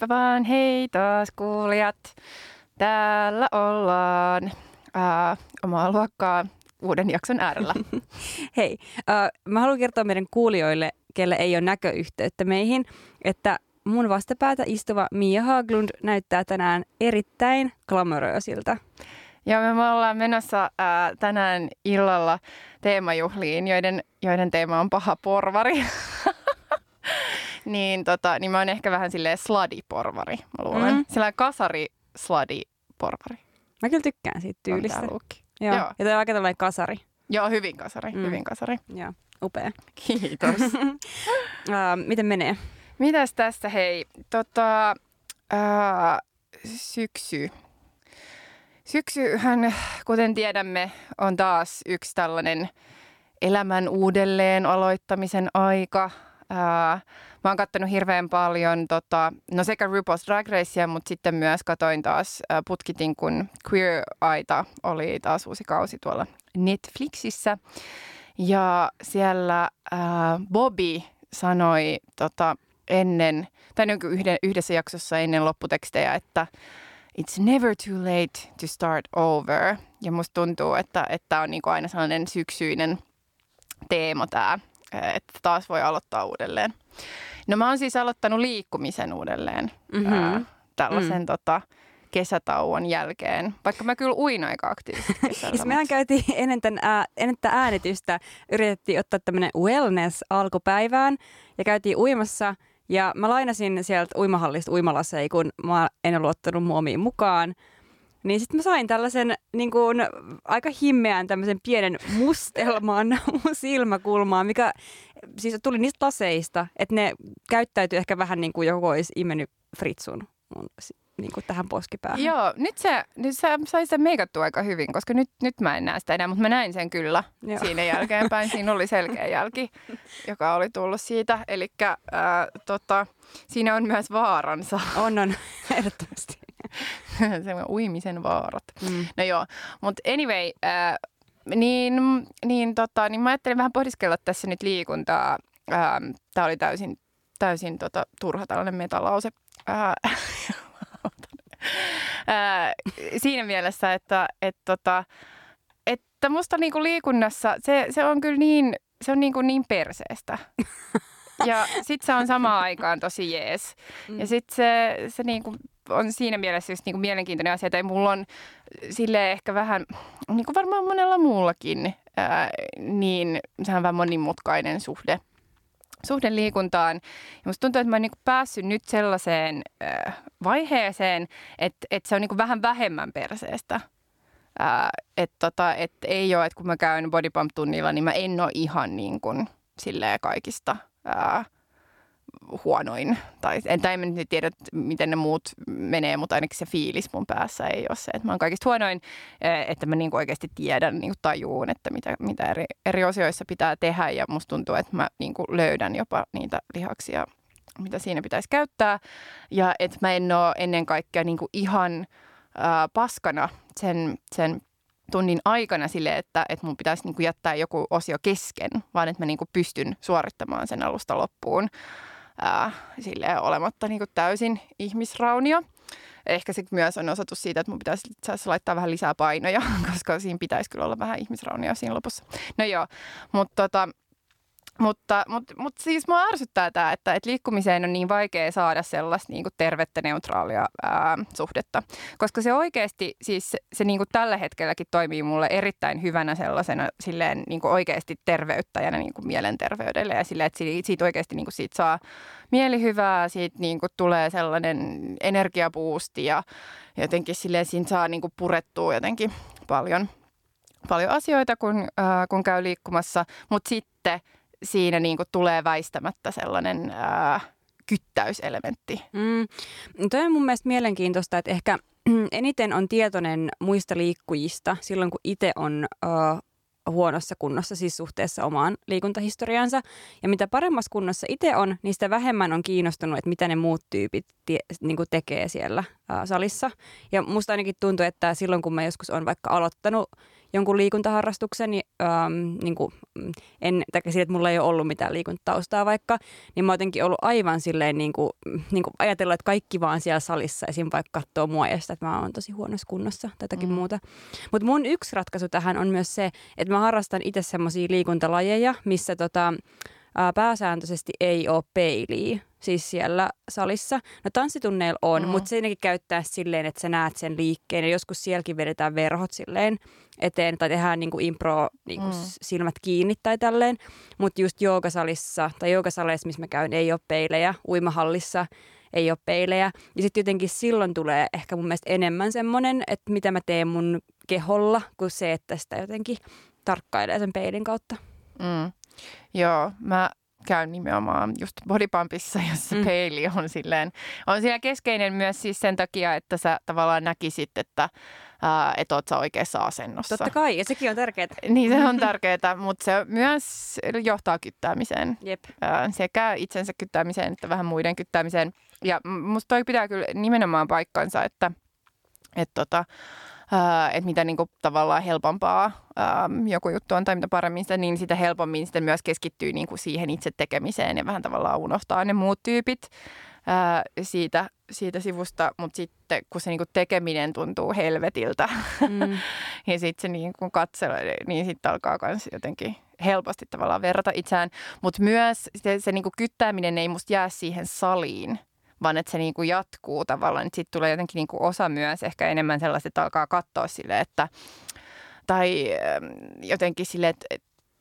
Heipä vaan, hei taas kuulijat. Täällä ollaan ää, omaa luokkaa uuden jakson äärellä. Hei, äh, mä haluan kertoa meidän kuulijoille, kelle ei ole näköyhteyttä meihin, että mun vastapäätä istuva Mia Haglund näyttää tänään erittäin glamoröösiltä. Ja me ollaan menossa ää, tänään illalla teemajuhliin, joiden, joiden teema on paha porvari. niin, tota, niin mä oon ehkä vähän silleen sladi-porvari, mä luulen. Mm. Sillä kasari sladi-porvari. Mä kyllä tykkään siitä tyylistä. Joo. Joo. Ja tämä on aika tällainen kasari. Joo, hyvin kasari, Mm. hyvin kasari. Joo, upea. Kiitos. Uh, miten menee? Mitäs tässä hei? Tota, ää, syksy. Syksyhän, kuten tiedämme, on taas yksi tällainen elämän uudelleen aloittamisen aika. Ää, mä oon kattonut hirveän paljon tota, no sekä RuPaul's Drag Racea, mutta sitten myös katoin taas ää, putkitin, kun Queer Aita oli taas uusi kausi tuolla Netflixissä. Ja siellä ää, Bobby sanoi tota, ennen, tai niin yhden, yhdessä jaksossa ennen lopputekstejä, että it's never too late to start over. Ja musta tuntuu, että että on niin kuin aina sellainen syksyinen teema tämä, että taas voi aloittaa uudelleen. No mä oon siis aloittanut liikkumisen uudelleen Mhm. ää, tällaisen Mm. tota, kesätauon jälkeen, vaikka mä kyllä uin aika aktiivisesti kesällä. Siis mehän käytiin ennen, tämän, ää, ennen tätä äänitystä, yritettiin ottaa tämmöinen wellness alkupäivään ja käytiin uimassa. Ja mä lainasin sieltä uimahallista uimalaseja, kun mä en ollut ottanut muomiin mukaan. Niin sitten mä sain tällaisen niin kuin, aika himmeän tämmöisen pienen mustelman mun silmäkulmaan, mikä siis tuli niistä laseista, että ne käyttäytyi ehkä vähän niin kuin joku olisi imennyt fritsun mun, niin kuin tähän poskipäähän. Joo, nyt se, nyt se sai sen meikattua aika hyvin, koska nyt, nyt mä en näe sitä enää, mutta mä näin sen kyllä Joo. Joo. siinä jälkeenpäin. Siinä oli selkeä jälki, joka oli tullut siitä. Eli tota, siinä on myös vaaransa, On, on, ehdottomasti. se uimisen vaarat. Mm. No joo, mutta anyway, äh, niin, niin, tota, niin mä ajattelin vähän pohdiskella tässä nyt liikuntaa. Ähm, Tämä oli täysin, täysin tota, turha tällainen metalause. Äh, äh, siinä mielessä, että, että, tota, että musta niinku liikunnassa se, se on kyllä niin, se on niinku niin perseestä. Ja sitten se on samaan aikaan tosi jees. Ja sitten se, se niinku on siinä mielessä just niinku mielenkiintoinen asia, että mulla on sille ehkä vähän, niin kuin varmaan monella muullakin, ää, niin se on vähän monimutkainen suhde, suhde liikuntaan. Ja musta tuntuu, että mä oon niinku päässyt nyt sellaiseen ää, vaiheeseen, että, että se on niinku vähän vähemmän perseestä. Ää, että tota, et ei ole, että kun mä käyn body pump tunnilla, niin mä en ole ihan niin kuin silleen kaikista ää, huonoin. Tai en, tai en nyt tiedä, miten ne muut menee, mutta ainakin se fiilis mun päässä ei ole se, että mä oon kaikista huonoin, että mä niinku oikeasti tiedän, niinku tajuun, että mitä, mitä eri, eri osioissa pitää tehdä ja musta tuntuu, että mä niinku löydän jopa niitä lihaksia, mitä siinä pitäisi käyttää. Ja että mä en ole ennen kaikkea niinku ihan ää, paskana sen, sen tunnin aikana sille, että, että mun pitäisi niinku jättää joku osio kesken, vaan että mä niinku pystyn suorittamaan sen alusta loppuun ää, silleen, olematta niinku täysin ihmisraunio. Ehkä se myös on osoitus siitä, että mun pitäisi laittaa vähän lisää painoja, koska siinä pitäisi kyllä olla vähän ihmisraunia siinä lopussa. No joo, mutta tota, mutta, mutta, mutta siis mua ärsyttää tämä, että, että liikkumiseen on niin vaikea saada sellaista niin kuin tervettä, neutraalia ää, suhdetta. Koska se oikeasti, siis se, se niin kuin tällä hetkelläkin toimii mulle erittäin hyvänä sellaisena silleen niin kuin oikeasti terveyttäjänä niin kuin mielenterveydelle. Ja silleen, että siitä, oikeasti niin kuin siitä saa mielihyvää, siitä niin kuin tulee sellainen energiapuusti ja jotenkin silleen siinä saa niin kuin purettua jotenkin paljon, paljon asioita, kun, ää, kun käy liikkumassa. Mutta sitten siinä niin kuin tulee väistämättä sellainen ää, kyttäyselementti. Mm. Toi on mun mielestä mielenkiintoista, että ehkä eniten on tietoinen muista liikkujista silloin, kun itse on uh, huonossa kunnossa, siis suhteessa omaan liikuntahistoriansa. Ja mitä paremmassa kunnossa itse on, niin sitä vähemmän on kiinnostunut, että mitä ne muut tyypit tie, niin kuin tekee siellä uh, salissa. Ja musta ainakin tuntuu, että silloin kun mä joskus on vaikka aloittanut jonkun liikuntaharrastuksen, niin, ähm, niin kuin, mm, en, tai sille, että mulla ei ole ollut mitään liikuntataustaa vaikka, niin mä oon jotenkin ollut aivan silleen niin kuin, mm, niin kuin ajatella, että kaikki vaan siellä salissa esim. vaikka katsoo mua ja sitä, että mä oon tosi huonossa kunnossa tai jotakin mm. muuta. Mutta mun yksi ratkaisu tähän on myös se, että mä harrastan itse semmoisia liikuntalajeja, missä tota, ää, pääsääntöisesti ei ole peiliä siis siellä salissa. No tanssitunneilla on, mm. mutta siinäkin käyttää silleen, että sä näet sen liikkeen ja joskus sielläkin vedetään verhot silleen eteen tai tehdään niinku impro niinku mm. silmät kiinni tai tälleen. Mutta just joogasalissa tai joogasaleissa, missä mä käyn, ei ole peilejä. Uimahallissa ei ole peilejä. Ja sitten jotenkin silloin tulee ehkä mun mielestä enemmän semmoinen, että mitä mä teen mun keholla, kuin se, että sitä jotenkin tarkkailee sen peilin kautta. Mm. Joo, mä käyn nimenomaan just bodypumpissa, jossa mm. peili on silleen, on siellä keskeinen myös siis sen takia, että sä tavallaan näkisit, että ää, et oot sä oikeassa asennossa. Totta kai, ja sekin on tärkeää. Niin, se on tärkeää, mutta se myös johtaa kyttäämiseen. Jep. Ää, sekä itsensä kyttäämiseen että vähän muiden kyttäämiseen. Ja musta toi pitää kyllä nimenomaan paikkansa, että et tota, että mitä niin kuin, tavallaan helpompaa ää, joku juttu on tai mitä paremmin sitä, niin sitä helpommin sitten myös keskittyy niin kuin siihen itse tekemiseen ja vähän tavallaan unohtaa ne muut tyypit ää, siitä, siitä sivusta, mutta sitten kun se niin kuin tekeminen tuntuu helvetiltä mm. ja sitten se niin kuin katselee, niin sitten alkaa myös jotenkin helposti tavallaan verrata itseään, mutta myös se, se niin kuin kyttääminen ei musta jää siihen saliin, vaan että se niin kuin jatkuu tavallaan. Sitten tulee jotenkin niin kuin osa myös ehkä enemmän sellaista, että alkaa katsoa sille, että tai ähm, jotenkin sille, että,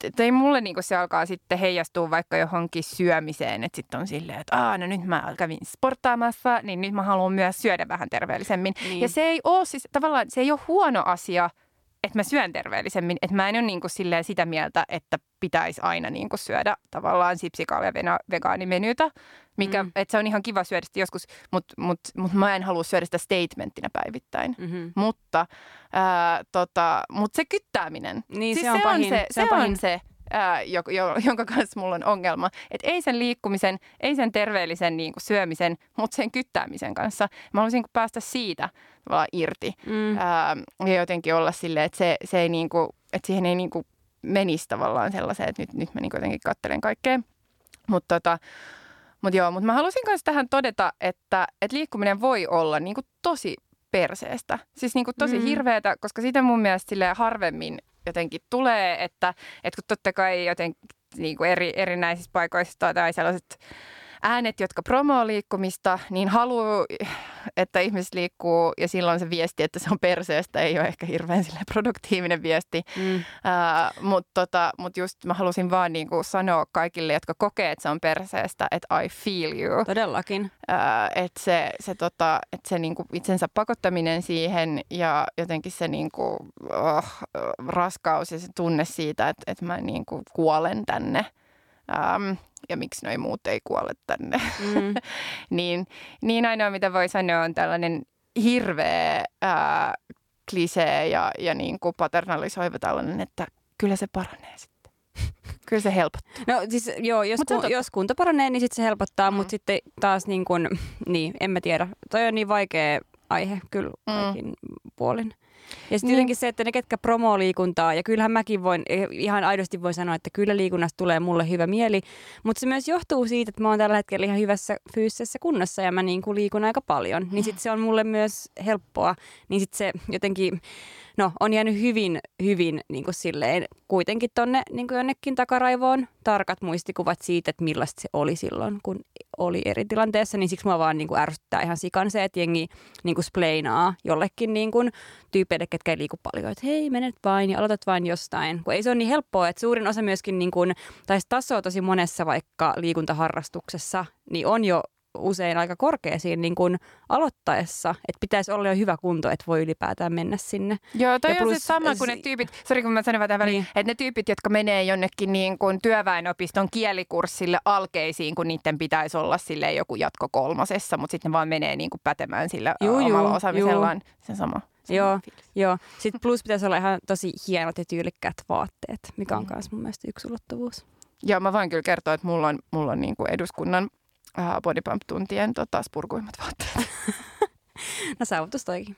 että ei mulle niin se alkaa sitten heijastua vaikka johonkin syömiseen, että sitten on silleen, että Aa, no nyt mä kävin sporttaamassa, niin nyt mä haluan myös syödä vähän terveellisemmin. Niin. Ja se ei ole siis tavallaan, se ei ole huono asia, että mä syön terveellisemmin. Että mä en ole niin kuin silleen sitä mieltä, että pitäisi aina niin kuin syödä tavallaan sipsikaalia vegaanimenytä, mikä, mm. että se on ihan kiva syödä sitä joskus, mutta mut, mut mä en halua syödä sitä statementtina päivittäin. Mm-hmm. Mutta, ää, tota, mut se kyttääminen, niin, siis se, on se, pahin. on se, se, se on se ää, jo, jo, jonka kanssa mulla on ongelma. Että ei sen liikkumisen, ei sen terveellisen niin kuin syömisen, mutta sen kyttäämisen kanssa. Mä haluaisin päästä siitä vaan irti. Mm. Ää, ja jotenkin olla silleen, että se, se ei niin kuin, että siihen ei niin kuin menisi tavallaan sellaiseen, että nyt, nyt mä niin jotenkin kattelen kaikkea. Mutta tota, mut joo, mutta mä halusin myös tähän todeta, että, että liikkuminen voi olla niin kuin tosi perseestä. Siis niin kuin tosi mm. hirveätä, koska sitä mun mielestä harvemmin jotenkin tulee, että, että kun totta kai jotenkin niin kuin eri, erinäisissä paikoissa tai sellaiset äänet, jotka promoo liikkumista, niin haluaa, että ihmiset liikkuu ja silloin se viesti, että se on perseestä, ei ole ehkä hirveän produktiivinen viesti. Mm. Uh, Mutta tota, mut just mä halusin vaan niinku sanoa kaikille, jotka kokee, että se on perseestä, että I feel you. Todellakin. Uh, että se, se, tota, et se niinku itsensä pakottaminen siihen ja jotenkin se niinku, oh, raskaus ja se tunne siitä, että, että mä niinku kuolen tänne – um, ja miksi noi muut ei kuole tänne. Mm. niin, niin ainoa, mitä voi sanoa, on tällainen hirveä ää, klisee ja, ja niin kuin paternalisoiva tällainen, että kyllä se paranee sitten. Kyllä se helpottaa. No siis joo, jos, ku, jos kunto paranee, niin sitten se helpottaa, mm. mutta sitten taas niin kuin, niin, en mä tiedä. Toi on niin vaikea aihe kyllä mm. kaikin puolin. Ja sitten niin. jotenkin se, että ne ketkä promoo liikuntaa, ja kyllähän mäkin voin, eh, ihan aidosti voi sanoa, että kyllä liikunnasta tulee mulle hyvä mieli, mutta se myös johtuu siitä, että mä oon tällä hetkellä ihan hyvässä fyysisessä kunnossa ja mä niin kuin liikun aika paljon, niin sitten se on mulle myös helppoa, niin sitten se jotenkin no, on jäänyt hyvin, hyvin niin kuin silleen, kuitenkin tonne niin jonnekin takaraivoon. Tarkat muistikuvat siitä, että millaista se oli silloin, kun oli eri tilanteessa, niin siksi mua vaan niin kuin ärsyttää ihan sikan se, että jengi niin kuin spleinaa jollekin niin kuin tyypeille, ketkä ei liiku paljon, että hei, menet vain ja aloitat vain jostain. Kun ei se ole niin helppoa, että suurin osa myöskin, niin kuin, tai taso tosi monessa vaikka liikuntaharrastuksessa, niin on jo usein aika korkea siinä niin kuin aloittaessa, että pitäisi olla jo hyvä kunto, että voi ylipäätään mennä sinne. Joo, toi ja on plus, sama kuin ne tyypit, sori kun mä sanon vähän väliin, niin. että ne tyypit, jotka menee jonnekin niin kuin työväenopiston kielikurssille alkeisiin, kun niiden pitäisi olla sille joku jatko kolmosessa, mutta sitten ne vaan menee niin kuin pätemään sillä juu, omalla osaamisellaan. Se sama. Joo, joo. Sitten plus pitäisi olla ihan tosi hienot ja tyylikkäät vaatteet, mikä on myös mm. mun mielestä yksi ulottuvuus. Joo, mä voin kyllä kertoa, että mulla on, mulla on niin kuin eduskunnan ää, body pump-tuntien tota, spurkuimmat vaatteet. no saavutus toikin.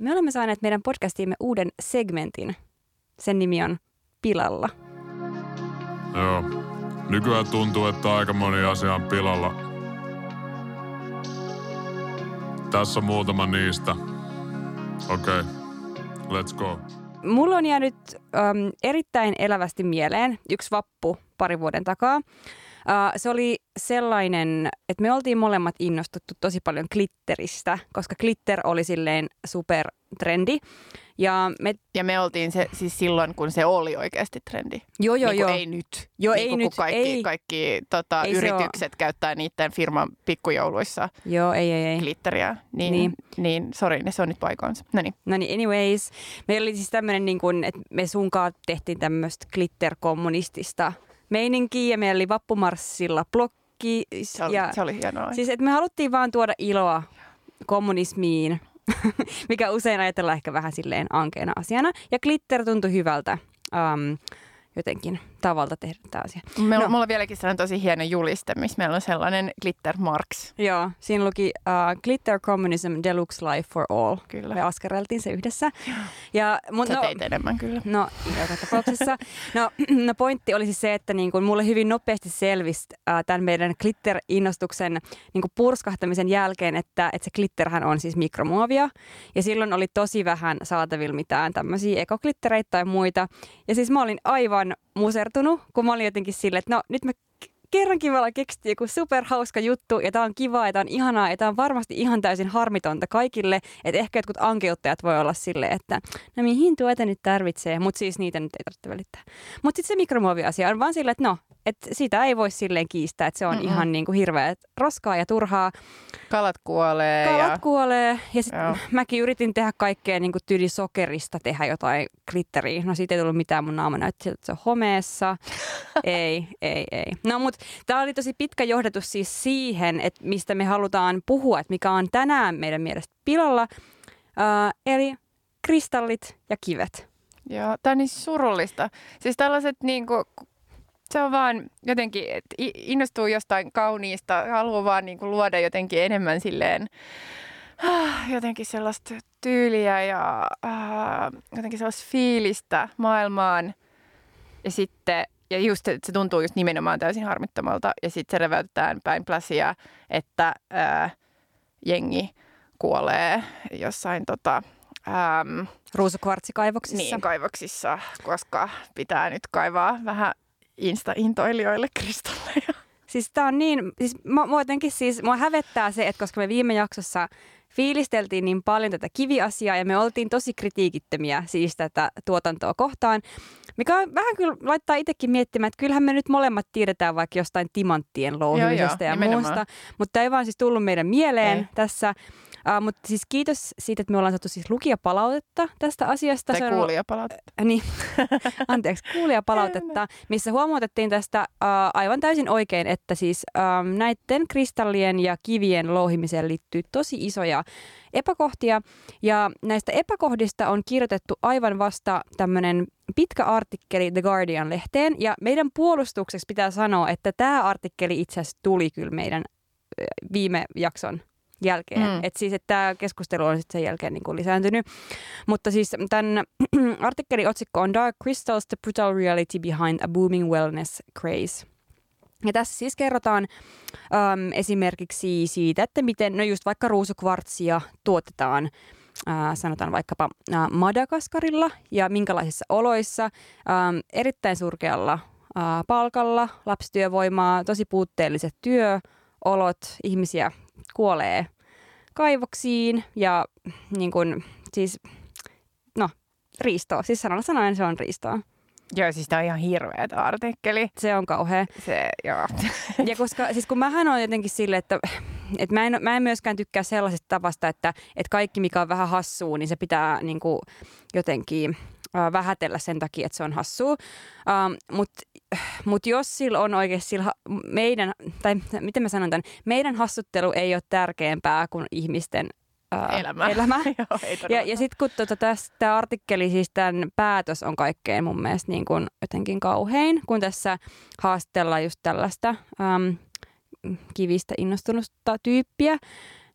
Me olemme saaneet meidän podcastiimme uuden segmentin. Sen nimi on Pilalla. Joo. Nykyään tuntuu, että aika moni asia on pilalla tässä muutama niistä. Okei, okay. let's go. Mulla on jäänyt äm, erittäin elävästi mieleen yksi vappu pari vuoden takaa. Uh, se oli sellainen, että me oltiin molemmat innostuttu tosi paljon glitteristä, koska glitter oli silleen supertrendi. Ja me, Ja me oltiin se siis silloin, kun se oli oikeasti trendi. joo, joo, niin joo. Ei nyt. Joo, niin ei kun nyt, Kaikki, ei. kaikki tota, Ei se yritykset käyttää niiden firman pikkujouluissa Joo, ei, ei, ei. glitteriä. Niin, Niin. niin. sori, niin se on nyt paikansa. No niin. No niin, anyways. Meillä oli siis tämmöinen, niin kuin, että me sunkaan tehtiin tämmöistä glitter-kommunistista meininkiä ja meillä oli vappumarssilla blokki. Se oli, ja, se oli hienoa. Siis, että me haluttiin vaan tuoda iloa kommunismiin, mikä usein ajatellaan ehkä vähän silleen ankeena asiana. Ja glitter tuntui hyvältä um, jotenkin tavalta tehdä tämä asia. Meillä, no. mulla on vieläkin sellainen tosi hieno juliste, missä meillä on sellainen glitter marks. Joo, siinä luki uh, Glitter Communism Deluxe Life for All. Kyllä. Me askareltiin se yhdessä. Ja, mut, Sä no, teit enemmän kyllä. No, joka tapauksessa. No, no pointti oli siis se, että niin kuin mulle hyvin nopeasti selvisi äh, tämän meidän glitter-innostuksen niin kuin purskahtamisen jälkeen, että, että se glitterhän on siis mikromuovia. Ja silloin oli tosi vähän saatavilla mitään tämmöisiä ekoglittereitä tai muita. Ja siis mä olin aivan musertunut, kun mä olin jotenkin silleen, että no nyt me kerrankin me ollaan keksitty joku superhauska juttu ja tämä on kivaa ja tämä on ihanaa ja tämä on varmasti ihan täysin harmitonta kaikille. Että ehkä jotkut ankeuttajat voi olla silleen, että no mihin tuota nyt tarvitsee, mutta siis niitä nyt ei tarvitse välittää. Mutta sitten se mikromuoviasia on vaan silleen, että no, että sitä ei voi silleen kiistää, että se on Mm-mm. ihan niin kuin hirveä roskaa ja turhaa. Kalat kuolee. Kalat ja... kuolee ja sitten Joo. mäkin yritin tehdä kaikkea niin kuin tyyli sokerista tehdä jotain glitteriä. No siitä ei tullut mitään, mun naama näytti siltä, että se on homeessa. ei, ei, ei. No mutta tämä oli tosi pitkä johdatus siis siihen, että mistä me halutaan puhua, että mikä on tänään meidän mielestä pilalla. Uh, eli kristallit ja kivet. Joo, tämä on niin surullista. Siis tällaiset niinku, se on vaan jotenkin, että innostuu jostain kauniista, haluaa vaan niinku luoda jotenkin enemmän silleen, ah, jotenkin sellaista tyyliä ja ah, jotenkin sellaista fiilistä maailmaan. Ja sitten, ja just, että se tuntuu just nimenomaan täysin harmittomalta. Ja sitten se reväytetään päin pläsiä, että ää, jengi kuolee jossain tota, äm, Ruusukvartsikaivoksissa. niin, kaivoksissa, koska pitää nyt kaivaa vähän insta-intoilijoille kristalleja. Siis tää on niin, siis mä, mä jotenkin siis, mua hävettää se, että koska me viime jaksossa fiilisteltiin niin paljon tätä kiviasiaa ja me oltiin tosi kritiikittömiä siis tätä tuotantoa kohtaan, mikä on vähän kyllä laittaa itsekin miettimään, että kyllähän me nyt molemmat tiedetään vaikka jostain timanttien louhimisesta ja nimenomaan. muusta, mutta ei vaan siis tullut meidän mieleen Ei. tässä. Uh, mutta siis kiitos siitä, että me ollaan saatu siis lukijapalautetta tästä asiasta. Tai on ollut- kuulijapalautetta. niin, anteeksi, kuulijapalautetta, missä huomautettiin tästä uh, aivan täysin oikein, että siis um, näiden kristallien ja kivien louhimiseen liittyy tosi isoja epäkohtia. Ja näistä epäkohdista on kirjoitettu aivan vasta tämmöinen pitkä artikkeli The Guardian-lehteen. Ja meidän puolustukseksi pitää sanoa, että tämä artikkeli itse asiassa tuli kyllä meidän viime jakson jälkeen. Mm. Et siis, että tämä keskustelu on sitten sen jälkeen niin kuin lisääntynyt. Mutta siis tämän artikkelin otsikko on Dark Crystals, the brutal reality behind a booming wellness craze. Ja tässä siis kerrotaan äm, esimerkiksi siitä, että miten, no just vaikka ruusukvartsia tuotetaan, ää, sanotaan vaikkapa ää, Madagaskarilla ja minkälaisissa oloissa, äm, erittäin surkealla ää, palkalla, lapsityövoimaa, tosi puutteelliset työolot, ihmisiä kuolee kaivoksiin ja niin kun, siis, no, riistoa. Siis sanalla sanoen se on riistoa. Joo, siis tämä on ihan hirveä artikkeli. Se on kauhea. Se, joo. Ja koska, siis kun mähän on jotenkin sille, että, että mä, en, mä en myöskään tykkää sellaisesta tavasta, että, että kaikki mikä on vähän hassua, niin se pitää niin kuin, jotenkin äh, vähätellä sen takia, että se on hassua. Ähm, Mutta mut jos sillä on oikeasti sillä, meidän, tai miten mä sanon tämän, meidän hassuttelu ei ole tärkeämpää kuin ihmisten äh, Elämä. elämä. joo, ei Ja, ja sitten kun tota, tämä artikkeli, siis tämän päätös on kaikkein mun mielestä niin kun jotenkin kauhein, kun tässä haastellaan just tällaista äm, kivistä innostunutta tyyppiä,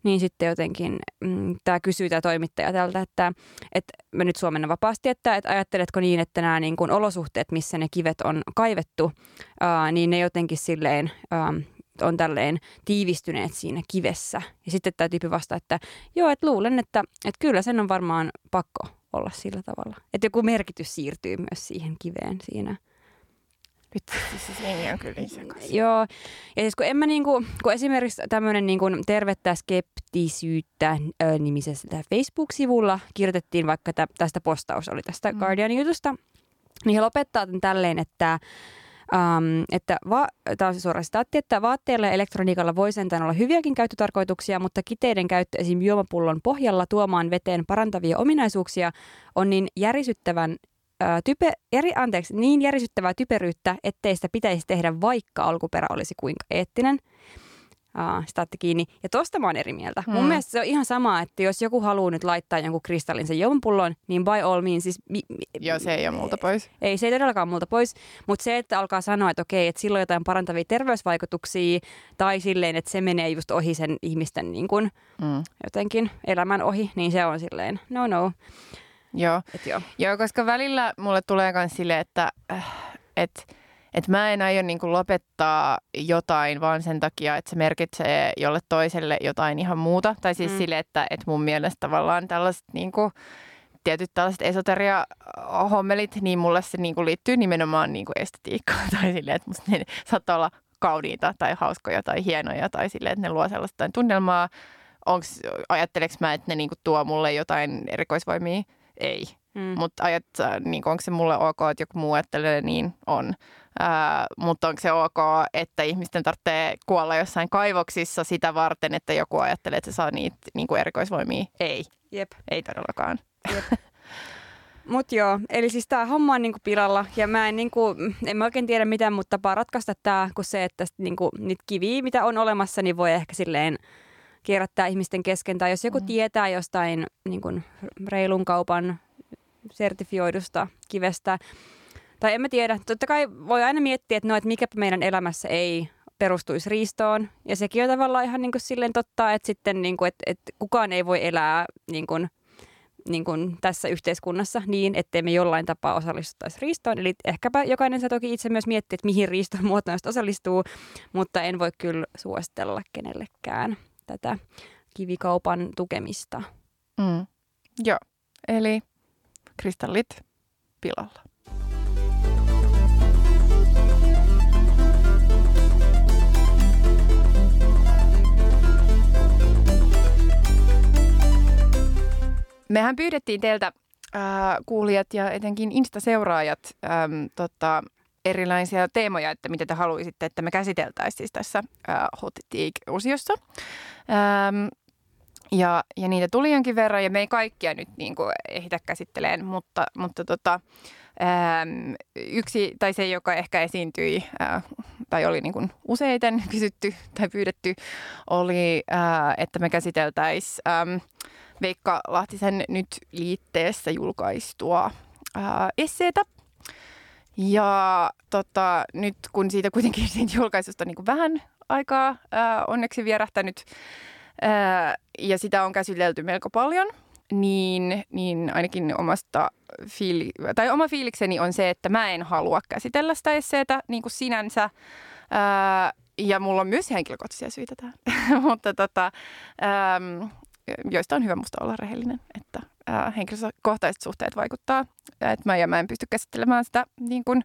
niin sitten jotenkin mm, tämä kysyy tämä toimittaja tältä, että, että mä nyt suomenna vapaasti, että, että ajatteletko niin, että nämä niin kuin olosuhteet, missä ne kivet on kaivettu, ää, niin ne jotenkin silleen ää, on tälleen tiivistyneet siinä kivessä. Ja sitten tämä tyyppi vastaa, että joo, että luulen, että, että kyllä sen on varmaan pakko olla sillä tavalla. Että joku merkitys siirtyy myös siihen kiveen siinä. Nyt siis jengi on kyllä niin sekaisin. Joo, ja siis kun, en mä niinku, kun esimerkiksi tämmöinen niinku tervettä skeptisyyttä ö, nimisessä Facebook-sivulla kirjoitettiin vaikka tä, tästä postaus oli tästä Mm. Guardianin jutusta, niin he lopettaa tämän tälleen, että Um, että va- tämä on se suora sitaatti, että vaatteilla ja elektroniikalla voi sentään olla hyviäkin käyttötarkoituksia, mutta kiteiden käyttö esim. juomapullon pohjalla tuomaan veteen parantavia ominaisuuksia on niin järisyttävän ää, type, eri, anteeksi, niin järisyttävää typeryyttä, ettei sitä pitäisi tehdä, vaikka alkuperä olisi kuinka eettinen. Uh, staatti kiinni. Ja tosta mä oon eri mieltä. Mm. Mun Mm. mielestä se on ihan sama, että jos joku haluaa nyt laittaa jonkun kristallin sen juomapullon, niin by all means, siis mi, mi, Joo, se ei ole multa pois. ei, se ei todellakaan multa pois, mutta se, että alkaa sanoa, että okei, että sillä on jotain parantavia terveysvaikutuksia, tai silleen, että se menee just ohi sen ihmisten niin kuin, Mm. jotenkin elämän ohi, niin se on silleen, no no, Joo. että joo. Joo, koska välillä mulle tulee myös sille, että äh, et, et mä en aio niinku lopettaa jotain vaan sen takia, että se merkitsee jolle toiselle jotain ihan muuta. Tai siis Mm. sille, että et mun mielestä tavallaan tällaiset niinku, tietyt tällaiset esoteria-hommelit, niin mulle se niinku liittyy nimenomaan niinku estetiikkaan. Tai silleen, että musta ne saattaa olla kauniita tai hauskoja tai hienoja tai silleen, että ne luo sellaista tunnelmaa. Onks, ajatteleks mä, että ne niinku tuo mulle jotain erikoisvoimia? Ei. Mm. Mutta ajat, niin onko se mulle ok, että joku muu ajattelee, niin on. Ää, mutta onko se ok, että ihmisten tarvitsee kuolla jossain kaivoksissa sitä varten, että joku ajattelee, että se saa niitä niin kuin erikoisvoimia? Ei, Jep. ei todellakaan. Mut joo, eli siis tää homma on niinku pilalla ja mä en, niinku, en mä oikein tiedä mitään muuta tapaa ratkaista tää kuin se, että niinku, niitä kiviä, mitä on olemassa, niin voi ehkä silleen kierrättää ihmisten kesken. Tai jos joku Mm. tietää jostain niinku, reilun kaupan sertifioidusta kivestä, tai en mä tiedä, totta kai voi aina miettiä, että no, että mikä meidän elämässä ei perustuisi riistoon. Ja sekin on tavallaan ihan niin kuin silleen totta, että sitten niin kuin, että, että kukaan ei voi elää niin kuin, niin kuin tässä yhteiskunnassa niin, ettei me jollain tapaa osallistuttaisi riistoon. Eli ehkäpä jokainen saa toki itse myös miettiä, että mihin riiston muotoon sitä osallistuu, mutta en voi kyllä suositella kenellekään tätä kivikaupan tukemista. Mm. Joo, eli kristallit pilalla. Mehän pyydettiin teiltä äh, kuulijat ja etenkin Insta-seuraajat ähm, tota, erilaisia teemoja, että mitä te haluaisitte, että me käsiteltäisiin siis tässä äh, Hot Take-osiossa. Ähm, ja, ja niitä tuli jonkin verran ja me ei kaikkia nyt niin kuin ehditä käsitteleen, mutta, mutta tota, äm, yksi, tai se, joka ehkä esiintyi ää, tai oli niin kuin useiten kysytty tai pyydetty, oli, ää, että me käsiteltäisiin Veikka Lahtisen nyt liitteessä julkaistua ää, esseetä. Ja tota, nyt kun siitä kuitenkin siitä julkaisusta niin kuin vähän aikaa ää, onneksi vierähtänyt ää, ja sitä on käsitelty melko paljon, niin, niin ainakin omasta fiili- tai oma fiilikseni on se, että mä en halua käsitellä sitä esseetä niin kuin sinänsä. Ää, ja mulla on myös henkilökohtaisia syitä tähän, mutta tota, äm, joista on hyvä musta olla rehellinen, että ää, henkilökohtaiset suhteet vaikuttaa, että mä ja mä en pysty käsittelemään sitä niin kuin,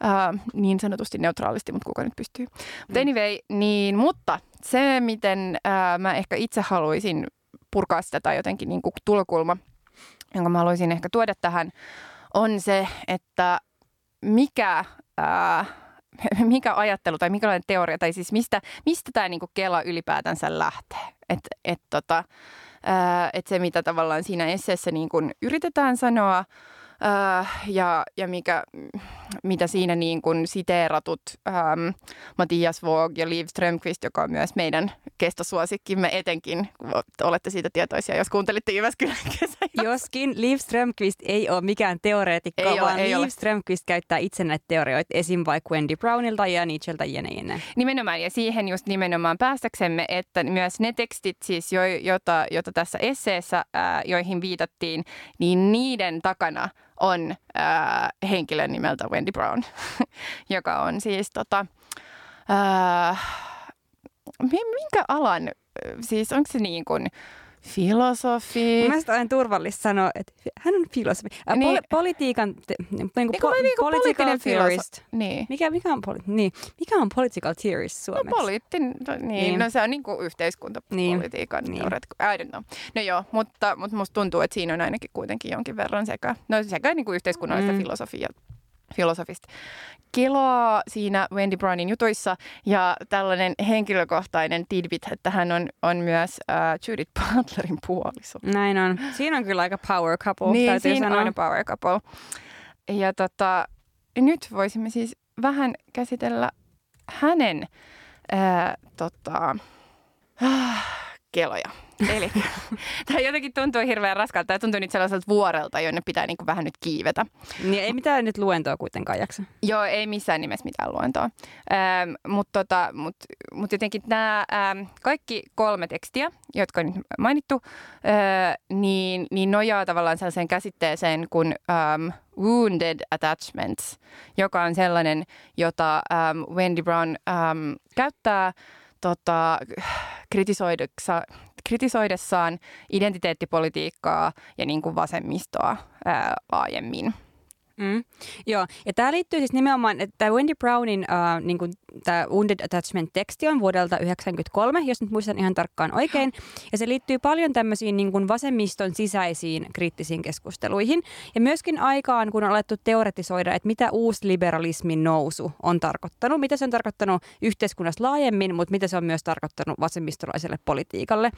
ää, niin sanotusti neutraalisti, mutta kuka nyt pystyy. Mutta anyway, niin, mutta se, miten ää, mä ehkä itse haluaisin purkaa sitä tai jotenkin niin kuin tulokulma, jonka mä haluaisin ehkä tuoda tähän, on se, että mikä, ää, mikä ajattelu tai mikälainen teoria, tai siis mistä, mistä tämä niinku Kela ylipäätänsä lähtee. Että et tota, ää, et se, mitä tavallaan siinä esseessä niin kun yritetään sanoa, Äh, ja, ja mikä, mitä siinä niin kuin siteeratut ähm, Mattias Voog ja Liv Strömqvist, joka on myös meidän kestosuosikkimme etenkin, olette siitä tietoisia, jos kuuntelitte Jyväskylän kesä. Joskin Liv Strömqvist ei ole mikään teoreetikko, Ei ole, vaan ei Liv ole. Strömqvist käyttää itse näitä teorioita esim. vaikka Wendy Brownilta ja Nietzscheltä jene jene. Nimenomaan, ja siihen just nimenomaan päästäksemme, että myös ne tekstit, siis jo, jota, jota tässä esseessä, ää, joihin viitattiin, niin niiden takana on ää, henkilö nimeltä Wendy Brown, joka on siis tota, mi- minkä alan, siis onko se niin kuin filosofi? Mun mielestä on turvallista sanoa, että hän on filosofi. Äh, Niin. poli- politiikan, te, niin kuin Niin kuin, niin kuin political poliittinen theorist. Niin. Mikä, mikä, on poli- niin. mikä on political theorist No suomeksi? poliittin, no, niin, Niin. no se on niin kuin yhteiskuntapolitiikan Niin. niin. teoreetikko. I don't know. No joo, mutta, mutta musta tuntuu, että siinä on ainakin kuitenkin jonkin verran sekä, no sekä niin kuin yhteiskunnallista Mm. mm. Filosofista kiloa siinä Wendy Brownin jutuissa ja tällainen henkilökohtainen tidbit, että hän on, on myös äh, Judith Butlerin puoliso. Näin on. Siinä on kyllä aika power couple, niin, täytyy siinä sanoa. on power couple. Ja tota, nyt voisimme siis vähän käsitellä hänen ää, tota, äh, keloja. Eli tämä jotenkin tuntuu hirveän raskalta. Tämä tuntuu nyt sellaiselta vuorelta, jonne pitää niinku vähän nyt kiivetä. Niin ei mitään nyt luentoa kuitenkaan jaksa. Joo, ei missään nimessä mitään luontoa. Ähm, Mutta tota, mut, mut jotenkin nämä ähm, kaikki kolme tekstiä, jotka on nyt mainittu, äh, niin, niin nojaa tavallaan sellaiseen käsitteeseen kuin ähm, wounded attachments, joka on sellainen, jota ähm, Wendy Brown ähm, käyttää tota, kritisoidessaan identiteettipolitiikkaa ja niin kuin vasemmistoa ää, laajemmin. Mm. Joo, ja tämä liittyy siis nimenomaan, että tämä Wendy Brownin äh, niin tämä Wounded Attachment-teksti on vuodelta 1993, jos nyt muistan ihan tarkkaan oikein. Ja se liittyy paljon tämmöisiin niin kuin vasemmiston sisäisiin kriittisiin keskusteluihin. Ja myöskin aikaan, kun on alettu teoretisoida, että mitä uusliberalismin nousu on tarkoittanut, mitä se on tarkoittanut yhteiskunnassa laajemmin, mutta mitä se on myös tarkoittanut vasemmistolaiselle politiikalle.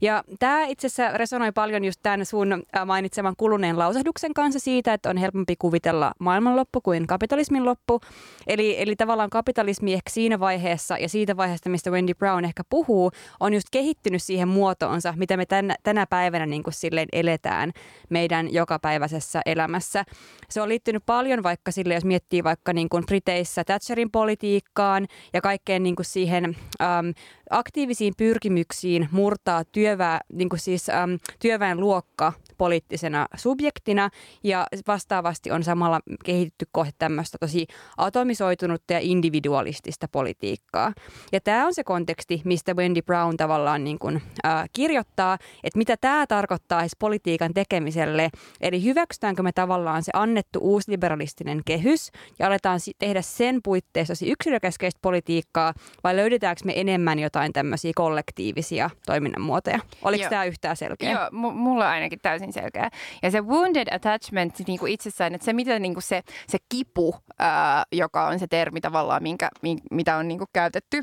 Ja tämä itse asiassa resonoi paljon just tämän sun äh, mainitseman kuluneen lausahduksen kanssa siitä, että on helpompi kuvitella maailmanloppu kuin kapitalismin loppu. Eli, eli tavallaan kapitalismi ehkä siinä vaiheessa ja siitä vaiheesta, mistä Wendy Brown ehkä puhuu, on just kehittynyt siihen muotoonsa, mitä me tänä, tänä päivänä niin kuin silleen eletään meidän jokapäiväisessä elämässä. Se on liittynyt paljon vaikka sille, jos miettii vaikka niin kuin Briteissä Thatcherin politiikkaan ja kaikkeen niin kuin siihen äm, aktiivisiin pyrkimyksiin murtaa työvää, niin kuin siis äm, työväen luokka poliittisena subjektina ja vastaavasti on samalla kehitetty kohti tämmöistä tosi atomisoitunutta ja individualistista politiikkaa. Ja tämä on se konteksti, mistä Wendy Brown tavallaan niin kuin, äh, kirjoittaa, että mitä tämä tarkoittaa edes politiikan tekemiselle. Eli hyväksytäänkö me tavallaan se annettu uusliberalistinen kehys ja aletaan tehdä sen puitteissa yksilökeskeistä politiikkaa vai löydetäänkö me enemmän jotain tämmöisiä kollektiivisia toiminnan muotoja? Oliko Joo. tämä yhtään selkeä? Joo, m- mulla on ainakin täysin selkeä. Ja se wounded attachment niin kuin itsessään, että se mitä niin kuin se, se kipu, ää, joka on se termi tavallaan, minkä, mi, mitä on niin kuin käytetty,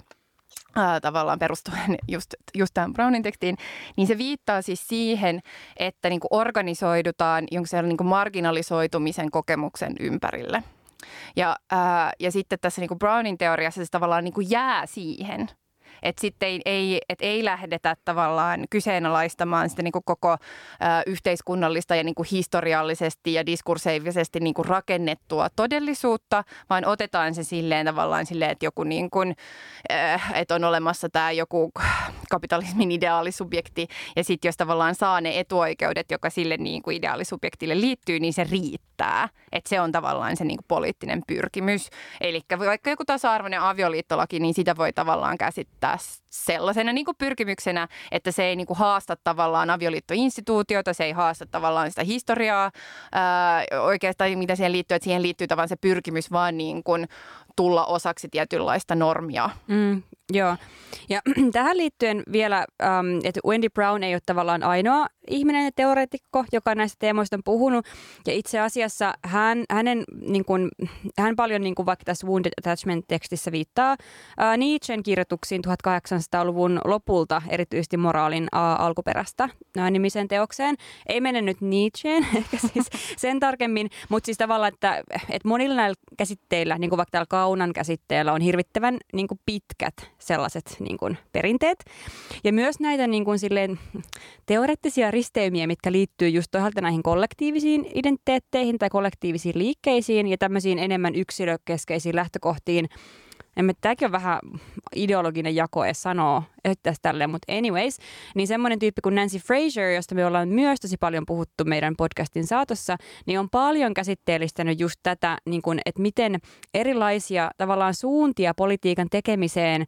tavallaan perustuen just, just tähän Brownin tekstiin, niin se viittaa siis siihen, että niin kuin organisoidutaan jonkun sellainen niin kuin marginalisoitumisen kokemuksen ympärille. Ja, ää, ja sitten tässä niin kuin Brownin teoriassa se tavallaan niin kuin jää siihen – että sitten ei, ei, et ei lähdetä tavallaan kyseenalaistamaan sitä niin kuin koko ä, yhteiskunnallista ja niin kuin historiallisesti ja diskursiivisesti niin kuin rakennettua todellisuutta, vaan otetaan se silleen tavallaan silleen, että joku niin kuin, äh, että on olemassa tämä joku kapitalismin ideaalisubjekti ja sitten jos tavallaan saa ne etuoikeudet, joka sille niin kuin ideaalisubjektille liittyy, niin se riittää. Että se on tavallaan se niin kuin poliittinen pyrkimys. Eli vaikka joku tasa-arvoinen avioliittolaki, niin sitä voi tavallaan käsittää sellaisena niin kuin pyrkimyksenä, että se ei niin kuin haasta tavallaan avioliittoinstituutiota, se ei haasta tavallaan sitä historiaa ää, oikeastaan, mitä siihen liittyy, että siihen liittyy tavallaan se pyrkimys vaan niin kuin tulla osaksi tietynlaista normia. Mm, joo. Ja tähän liittyen vielä, ähm, että Wendy Brown ei ole tavallaan ainoa ihminen ja teoreetikko, joka näistä teemoista on puhunut. Ja itse asiassa hän, hänen, niin kuin, hän paljon niin kuin vaikka tässä Wounded Attachment-tekstissä viittaa ää, Nietzschen kirjoituksiin 1800-luvun lopulta, erityisesti moraalin ää, alkuperästä ää, nimiseen teokseen. Ei mene nyt Nietzscheen, ehkä siis sen tarkemmin, mutta siis tavallaan, että, että monilla näillä käsitteillä, niin kuin vaikka täällä kaunan käsitteellä, on hirvittävän niin kuin pitkät sellaiset niin kuin perinteet. Ja myös näitä niin kuin silleen, teoreettisia risteymiä, mitkä liittyy just toisaalta näihin kollektiivisiin identiteetteihin tai kollektiivisiin liikkeisiin ja tämmöisiin enemmän yksilökeskeisiin lähtökohtiin. En tämäkin on vähän ideologinen jako edes että tälleen, mutta anyways, niin semmoinen tyyppi kuin Nancy Fraser, josta me ollaan myös tosi paljon puhuttu meidän podcastin saatossa, niin on paljon käsitteellistänyt just tätä, niin kuin, että miten erilaisia tavallaan suuntia politiikan tekemiseen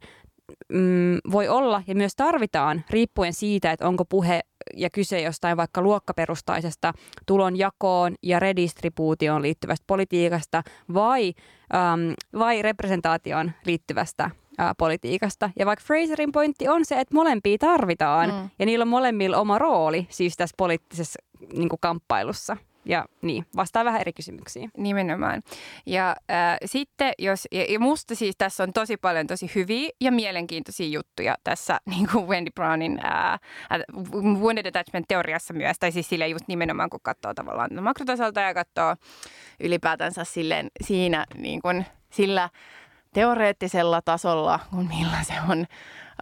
mm, voi olla ja myös tarvitaan riippuen siitä, että onko puhe ja kyse jostain vaikka luokkaperustaisesta tulonjakoon ja redistribuutioon liittyvästä politiikasta vai, äm, vai representaatioon liittyvästä ää, politiikasta. Ja vaikka Fraserin pointti on se, että molempia tarvitaan mm. ja niillä on molemmilla oma rooli siis tässä poliittisessa niin kuin, kamppailussa. Ja niin, vastaa vähän eri kysymyksiin. Nimenomaan. Ja äh, sitten, jos, ja, ja musta siis tässä on tosi paljon tosi hyviä ja mielenkiintoisia juttuja tässä niin kuin Wendy Brownin äh, wounded attachment-teoriassa myös, tai siis sille just nimenomaan, kun katsoo tavallaan makrotasolta ja katsoo ylipäätänsä silleen siinä niin kuin, sillä teoreettisella tasolla, kun millä se on,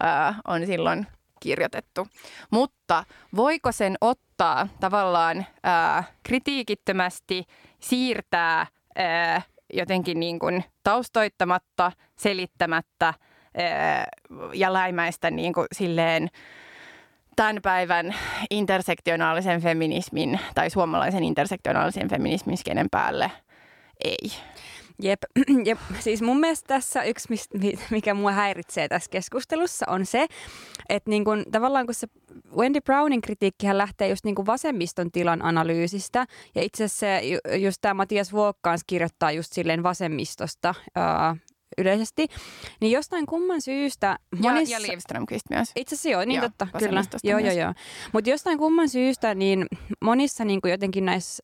äh, on silloin kirjoitettu. Mutta voiko sen ottaa tavallaan ää, kritiikittömästi, siirtää ää, jotenkin niin kuin taustoittamatta, selittämättä ää, ja läimäistä niin kuin silleen tämän päivän intersektionaalisen feminismin tai suomalaisen intersektionaalisen feminismin skenen päälle? Ei. Jep. Jep. Siis mun mielestä tässä yksi, mikä mua häiritsee tässä keskustelussa, on se, että niin kun, tavallaan kun se Wendy Brownin kritiikkihän lähtee just niin vasemmiston tilan analyysistä. Ja itse asiassa just tämä Matias Vuokkans kirjoittaa just silleen vasemmistosta ää, yleisesti, niin jostain kumman syystä... Monissa, ja, ja Livströmqvist myös. Itse asiassa joo, niin joo, totta, kyllä. Joo, joo, joo. Mutta jostain kumman syystä, niin monissa niin jotenkin näissä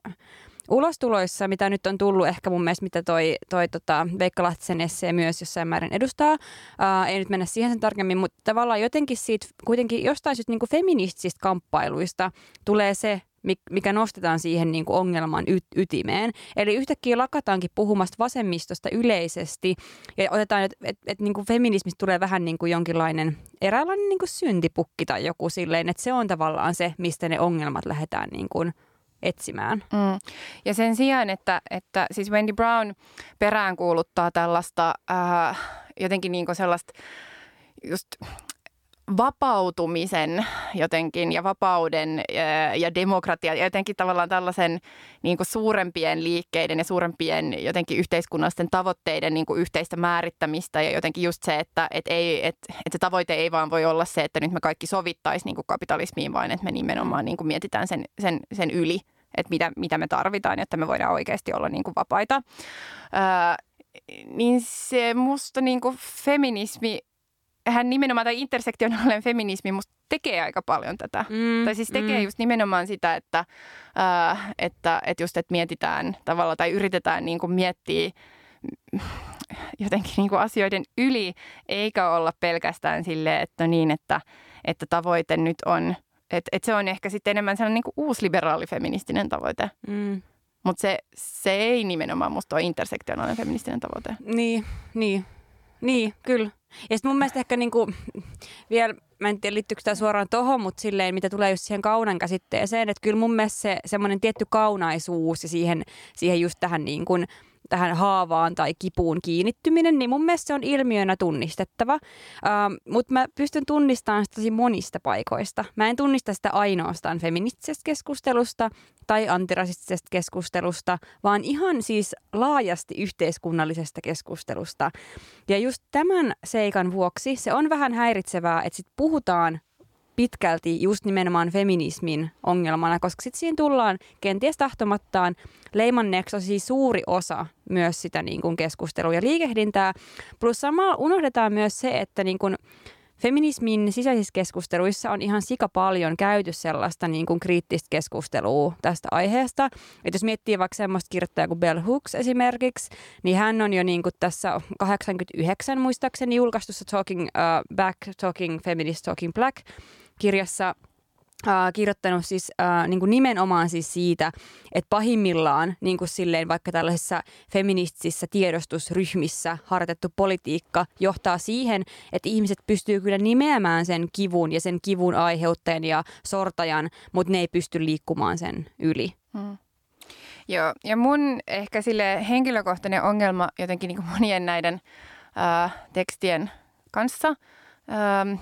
ulostuloissa, mitä nyt on tullut, ehkä mun mielestä mitä toi, toi tota, Veikka Lahtisen essee myös jossain määrin edustaa. Ää, ei nyt mennä siihen sen tarkemmin, mutta tavallaan jotenkin siitä kuitenkin jostain syystä niin feministisistä kamppailuista tulee se, mikä nostetaan siihen niin kuin ongelman y- ytimeen. Eli yhtäkkiä lakataankin puhumasta vasemmistosta yleisesti ja otetaan, että et, et, niin feminismistä tulee vähän niin kuin jonkinlainen eräänlainen niin kuin syntipukki tai joku silleen, että se on tavallaan se, mistä ne ongelmat lähdetään niin kuin – etsimään. Mm. Ja sen sijaan, että, että siis Wendy Brown peräänkuuluttaa tällaista äh, jotenkin niin sellaista just vapautumisen jotenkin ja vapauden ja, demokratia ja jotenkin tavallaan tällaisen niin kuin suurempien liikkeiden ja suurempien jotenkin yhteiskunnallisten tavoitteiden niin kuin yhteistä määrittämistä ja jotenkin just se, että et ei, et, et se tavoite ei vaan voi olla se, että nyt me kaikki sovittaisiin niin kuin kapitalismiin, vaan että me nimenomaan niin kuin mietitään sen, sen, sen yli, että mitä, mitä me tarvitaan, jotta me voidaan oikeasti olla niin kuin vapaita. Öö, niin se musta niin kuin feminismi hän nimenomaan, tai intersektionaalinen feminismi musta tekee aika paljon tätä. Mm, tai siis tekee mm. just nimenomaan sitä, että, äh, että, että just, että mietitään tavalla tai yritetään niin kuin miettiä jotenkin niin kuin asioiden yli, eikä olla pelkästään sille, että niin, että, että tavoite nyt on, että, että se on ehkä sitten enemmän sellainen niin kuin uusliberaali feministinen tavoite. Mm. Mutta se, se ei nimenomaan musta ole intersektionaalinen feministinen tavoite. Niin, niin. Niin, kyllä. Ja sitten mun mielestä ehkä niinku, vielä, mä en tiedä liittyykö tämä suoraan tohon, mutta silleen, mitä tulee just siihen kaunan käsitteeseen, että kyllä mun mielestä se semmoinen tietty kaunaisuus ja siihen, siihen just tähän niin kuin, tähän haavaan tai kipuun kiinnittyminen, niin mun mielestä se on ilmiönä tunnistettava. Ähm, Mutta mä pystyn tunnistamaan sitä tosi monista paikoista. Mä en tunnista sitä ainoastaan feministisestä keskustelusta tai antirasistisesta keskustelusta, vaan ihan siis laajasti yhteiskunnallisesta keskustelusta. Ja just tämän seikan vuoksi se on vähän häiritsevää, että sit puhutaan pitkälti just nimenomaan feminismin ongelmana, koska sitten siinä tullaan kenties tahtomattaan leimanneeksi on siis suuri osa myös sitä niin kuin keskustelua ja liikehdintää. Plus samalla unohdetaan myös se, että niin kuin feminismin sisäisissä keskusteluissa on ihan sika paljon käyty sellaista niin kuin kriittistä keskustelua tästä aiheesta. Et jos miettii vaikka semmoista kirjoittajaa kuin Bell Hooks esimerkiksi, niin hän on jo niin kuin tässä 89 muistaakseni julkaistussa Talking uh, Back, Talking Feminist, Talking Black kirjassa – äh, kirjoittanut siis äh, niin kuin nimenomaan siis siitä, että pahimmillaan niin kuin silleen vaikka tällaisissa feministisissä tiedostusryhmissä harjoitettu politiikka johtaa siihen, että ihmiset pystyy kyllä nimeämään sen kivun ja sen kivun aiheuttajan ja sortajan, mutta ne ei pysty liikkumaan sen yli. Hmm. Joo, ja mun ehkä sille henkilökohtainen ongelma jotenkin niin kuin monien näiden äh, tekstien kanssa –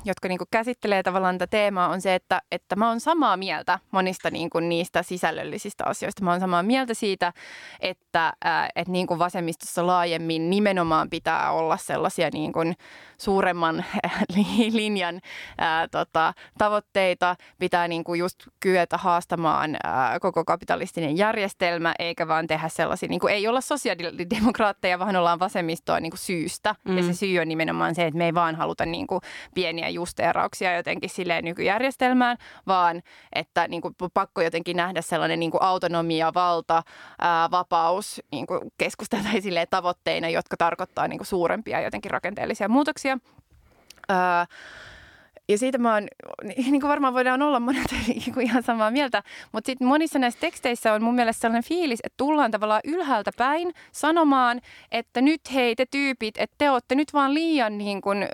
jotka niin kuin käsittelee tavallaan tätä teemaa, on se, että, että mä oon samaa mieltä monista niin kuin niistä sisällöllisistä asioista. Mä oon samaa mieltä siitä, että, että niin kuin vasemmistossa laajemmin nimenomaan pitää olla sellaisia niin kuin suuremman linjan ää, tota, tavoitteita. Pitää niin kuin just kyetä haastamaan ää, koko kapitalistinen järjestelmä, eikä vaan tehdä sellaisia, niin kuin ei olla sosiaalidemokraatteja, vaan ollaan vasemmistoa niin kuin syystä. Mm. Ja se syy on nimenomaan se, että me ei vaan haluta niin kuin pieniä justeerauksia jotenkin silleen nykyjärjestelmään, vaan että niin kuin pakko jotenkin nähdä sellainen niin kuin autonomia, valta, ää, vapaus niin kuin keskustelta silleen tavoitteina, jotka tarkoittaa niin kuin suurempia jotenkin rakenteellisia muutoksia. Ää, ja siitä mä oon, niin kuin varmaan voidaan olla monet niin ihan samaa mieltä, mutta sitten monissa näissä teksteissä on mun mielestä sellainen fiilis, että tullaan tavallaan ylhäältä päin sanomaan, että nyt hei te tyypit, että te olette nyt vaan liian niin kuin,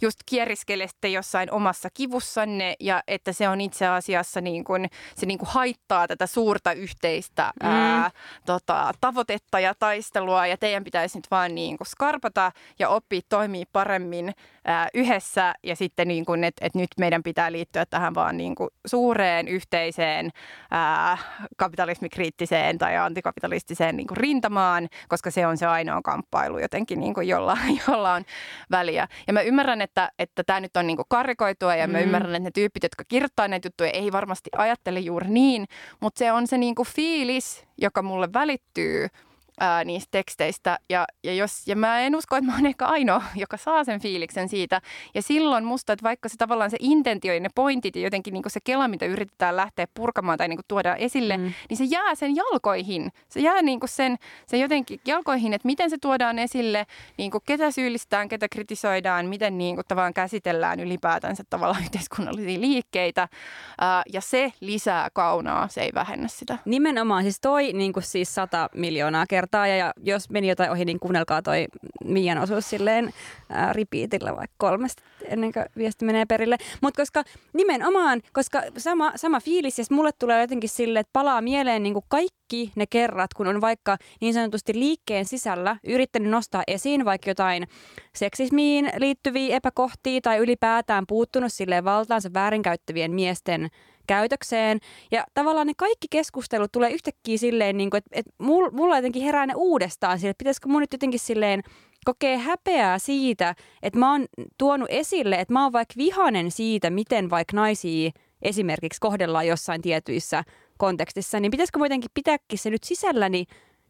just kieriskelette jossain omassa kivussanne ja että se on itse asiassa niin kuin, se niin kuin haittaa tätä suurta yhteistä mm. ää, tota, tavoitetta ja taistelua ja teidän pitäisi nyt vaan niin kuin skarpata ja oppia toimia paremmin ää, yhdessä ja sitten niin kuin, että, että nyt meidän pitää liittyä tähän vaan niin kuin suureen yhteiseen ää, kapitalismikriittiseen tai antikapitalistiseen niin kuin rintamaan, koska se on se ainoa kamppailu jotenkin, niin kuin jolla, jolla on väliä. Ja mä ymmärrän, että, että tämä nyt on niin kuin karikoitua ja mä mm. ymmärrän, että ne tyypit, jotka kirjoittaa näitä juttuja, ei varmasti ajattele juuri niin, mutta se on se niin kuin fiilis, joka mulle välittyy – ää, niistä teksteistä. Ja, ja, jos, ja mä en usko, että mä oon ehkä ainoa, joka saa sen fiiliksen siitä. Ja silloin musta, että vaikka se tavallaan se intentio ja ne pointit ja jotenkin niin se kela, mitä yritetään lähteä purkamaan tai niin tuoda esille, mm. niin se jää sen jalkoihin. Se jää niin sen, se jotenkin jalkoihin, että miten se tuodaan esille, niin ketä syyllistetään, ketä kritisoidaan, miten niin tavallaan käsitellään ylipäätänsä tavallaan yhteiskunnallisia liikkeitä. Ää, ja se lisää kaunaa, se ei vähennä sitä. Nimenomaan, siis toi niin siis 100 miljoonaa kertaa kertaa ja, jos meni jotain ohi, niin kuunnelkaa toi Mian osuus silleen ää, repeatillä vaikka kolmesta ennen kuin viesti menee perille. Mutta koska nimenomaan, koska sama, sama fiilis ja mulle tulee jotenkin silleen, että palaa mieleen niin kuin kaikki ne kerrat, kun on vaikka niin sanotusti liikkeen sisällä yrittänyt nostaa esiin vaikka jotain seksismiin liittyviä epäkohtia tai ylipäätään puuttunut silleen valtaansa väärinkäyttävien miesten käytökseen. Ja tavallaan ne kaikki keskustelut tulee yhtäkkiä silleen, niin kuin, että, että mulla jotenkin herää ne uudestaan sille, että pitäisikö mun nyt jotenkin silleen kokee häpeää siitä, että mä oon tuonut esille, että mä oon vaikka vihanen siitä, miten vaikka naisia esimerkiksi kohdellaan jossain tietyissä kontekstissa, niin pitäisikö kuitenkin pitääkin se nyt sisälläni,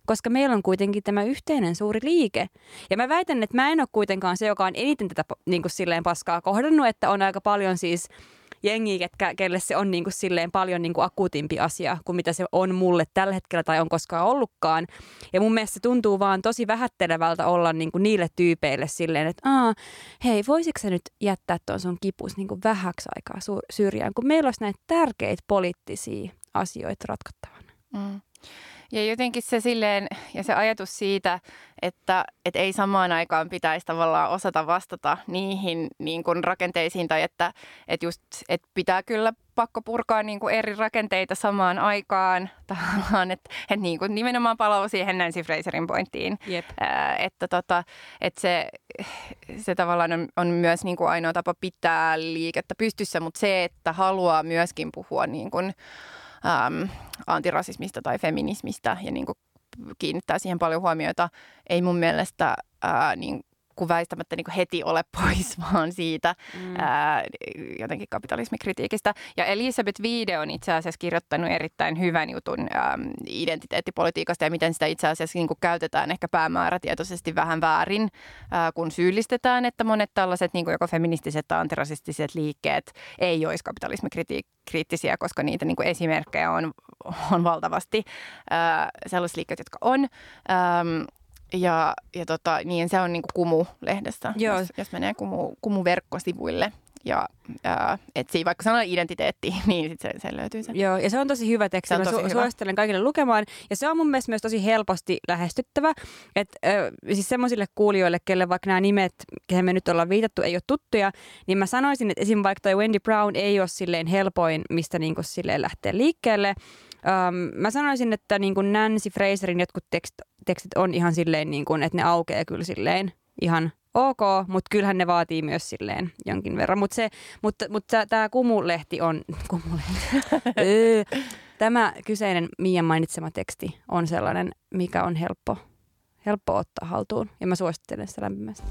koska meillä on kuitenkin tämä yhteinen suuri liike. Ja mä väitän, että mä en ole kuitenkaan se, joka on eniten tätä niin kuin silleen paskaa kohdannut, että on aika paljon siis jengiä, ketkä, kelle se on niin kuin silleen paljon niin kuin akuutimpi asia kuin mitä se on mulle tällä hetkellä tai on koskaan ollutkaan. Ja mun mielestä se tuntuu vaan tosi vähättelevältä olla niin kuin niille tyypeille silleen, että Aa, hei, voisitko sä nyt jättää tuon sun kipus niin kuin vähäksi aikaa syrjään, kun meillä olisi näitä tärkeitä poliittisia asioita ratkottavana. Mm. Ja jotenkin se silleen, ja se ajatus siitä, että, että ei samaan aikaan pitäisi tavallaan osata vastata niihin niin kuin rakenteisiin, tai että, että, just, että pitää kyllä pakko purkaa niin kuin eri rakenteita samaan aikaan. Tavallaan, että, että niin kuin nimenomaan palaa siihen Nancy Fraserin pointtiin. Yep. että, tota, että se, se tavallaan on, on myös niin kuin ainoa tapa pitää liikettä pystyssä, mutta se, että haluaa myöskin puhua niin kuin, äm, antirasismista tai feminismistä ja niin kuin kiinnittää siihen paljon huomiota, ei mun mielestä ää, niin kun väistämättä niin kuin heti ole pois vaan siitä mm. ää, jotenkin kapitalismikritiikistä. Ja Elisabeth Viide on itse asiassa kirjoittanut erittäin hyvän jutun ää, identiteettipolitiikasta ja miten sitä itse asiassa niin kuin käytetään ehkä päämäärätietoisesti vähän väärin, ää, kun syyllistetään, että monet tällaiset niin kuin joko feministiset tai antirasistiset liikkeet ei olisi kapitalismikriittisiä, koska niitä niin kuin esimerkkejä on, on valtavasti ää, sellaiset liikkeet, jotka on. Ähm, ja, ja tota, niin se on niin Kumu-lehdessä, Joo. Jos, jos menee Kumu, Kumu-verkkosivuille ja ää, etsii vaikka sanan identiteetti, niin sit se, se löytyy sen. Joo, ja se on tosi hyvä teksti. Se on tosi Mä su- hyvä. suosittelen kaikille lukemaan. Ja se on mun mielestä myös tosi helposti lähestyttävä. Että äh, siis semmoisille kuulijoille, kelle vaikka nämä nimet, kehen me nyt ollaan viitattu, ei ole tuttuja, niin mä sanoisin, että esim. vaikka toi Wendy Brown ei ole silleen helpoin, mistä niinku silleen lähtee liikkeelle. Um, mä sanoisin, että niin kuin Nancy Fraserin jotkut tekst, tekstit on ihan silleen, niin kuin, että ne aukeaa kyllä silleen ihan ok, mutta kyllähän ne vaatii myös silleen jonkin verran. Mut mutta mutta tämä kumulehti on, kumulehti. tämä kyseinen Mian mainitsema teksti on sellainen, mikä on helppo, helppo ottaa haltuun ja mä suosittelen sitä lämpimästi.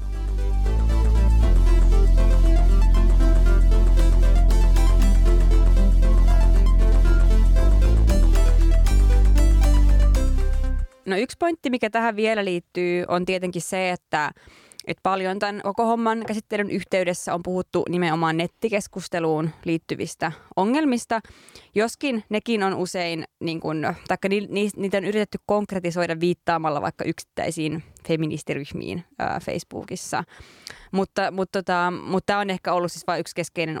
No yksi pointti, mikä tähän vielä liittyy, on tietenkin se, että että paljon tämän koko homman käsittelyn yhteydessä on puhuttu nimenomaan nettikeskusteluun liittyvistä ongelmista, joskin nekin on usein, niin kun, taikka ni, ni, niitä on yritetty konkretisoida viittaamalla vaikka yksittäisiin feministiryhmiin ää, Facebookissa. Mutta, mutta, tota, mutta tämä on ehkä ollut siis vain yksi keskeinen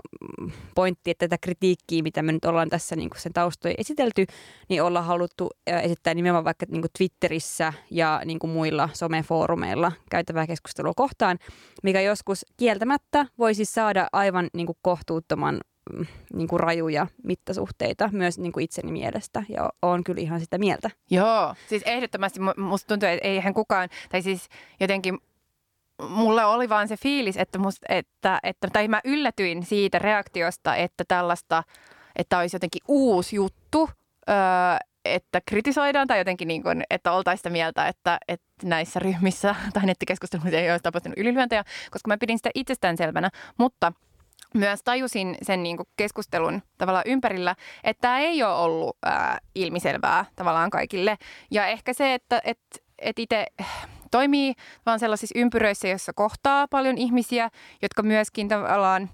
pointti, että tätä kritiikkiä, mitä me nyt ollaan tässä niin sen taustoja esitelty, niin ollaan haluttu esittää nimenomaan vaikka niin Twitterissä ja niin muilla somefoorumeilla käytävää keskustelua kohtaan, mikä joskus kieltämättä voisi saada aivan niin kohtuuttoman mm, niin kuin rajuja mittasuhteita myös niin kuin itseni mielestä ja on kyllä ihan sitä mieltä. Joo, siis ehdottomasti musta tuntuu, että eihän kukaan, tai siis jotenkin mulla oli vaan se fiilis, että, must, että, että, tai mä yllätyin siitä reaktiosta, että tällaista, että olisi jotenkin uusi juttu, öö, että kritisoidaan tai jotenkin niin kuin, että oltaisiin sitä mieltä, että, että näissä ryhmissä tai nettikeskusteluissa ei olisi tapahtunut ylilyöntejä, koska mä pidin sitä itsestäänselvänä, mutta myös tajusin sen niin kuin keskustelun tavallaan ympärillä, että tämä ei ole ollut ää, ilmiselvää tavallaan kaikille. Ja ehkä se, että et, et itse toimii vaan sellaisissa ympyröissä, joissa kohtaa paljon ihmisiä, jotka myöskin tavallaan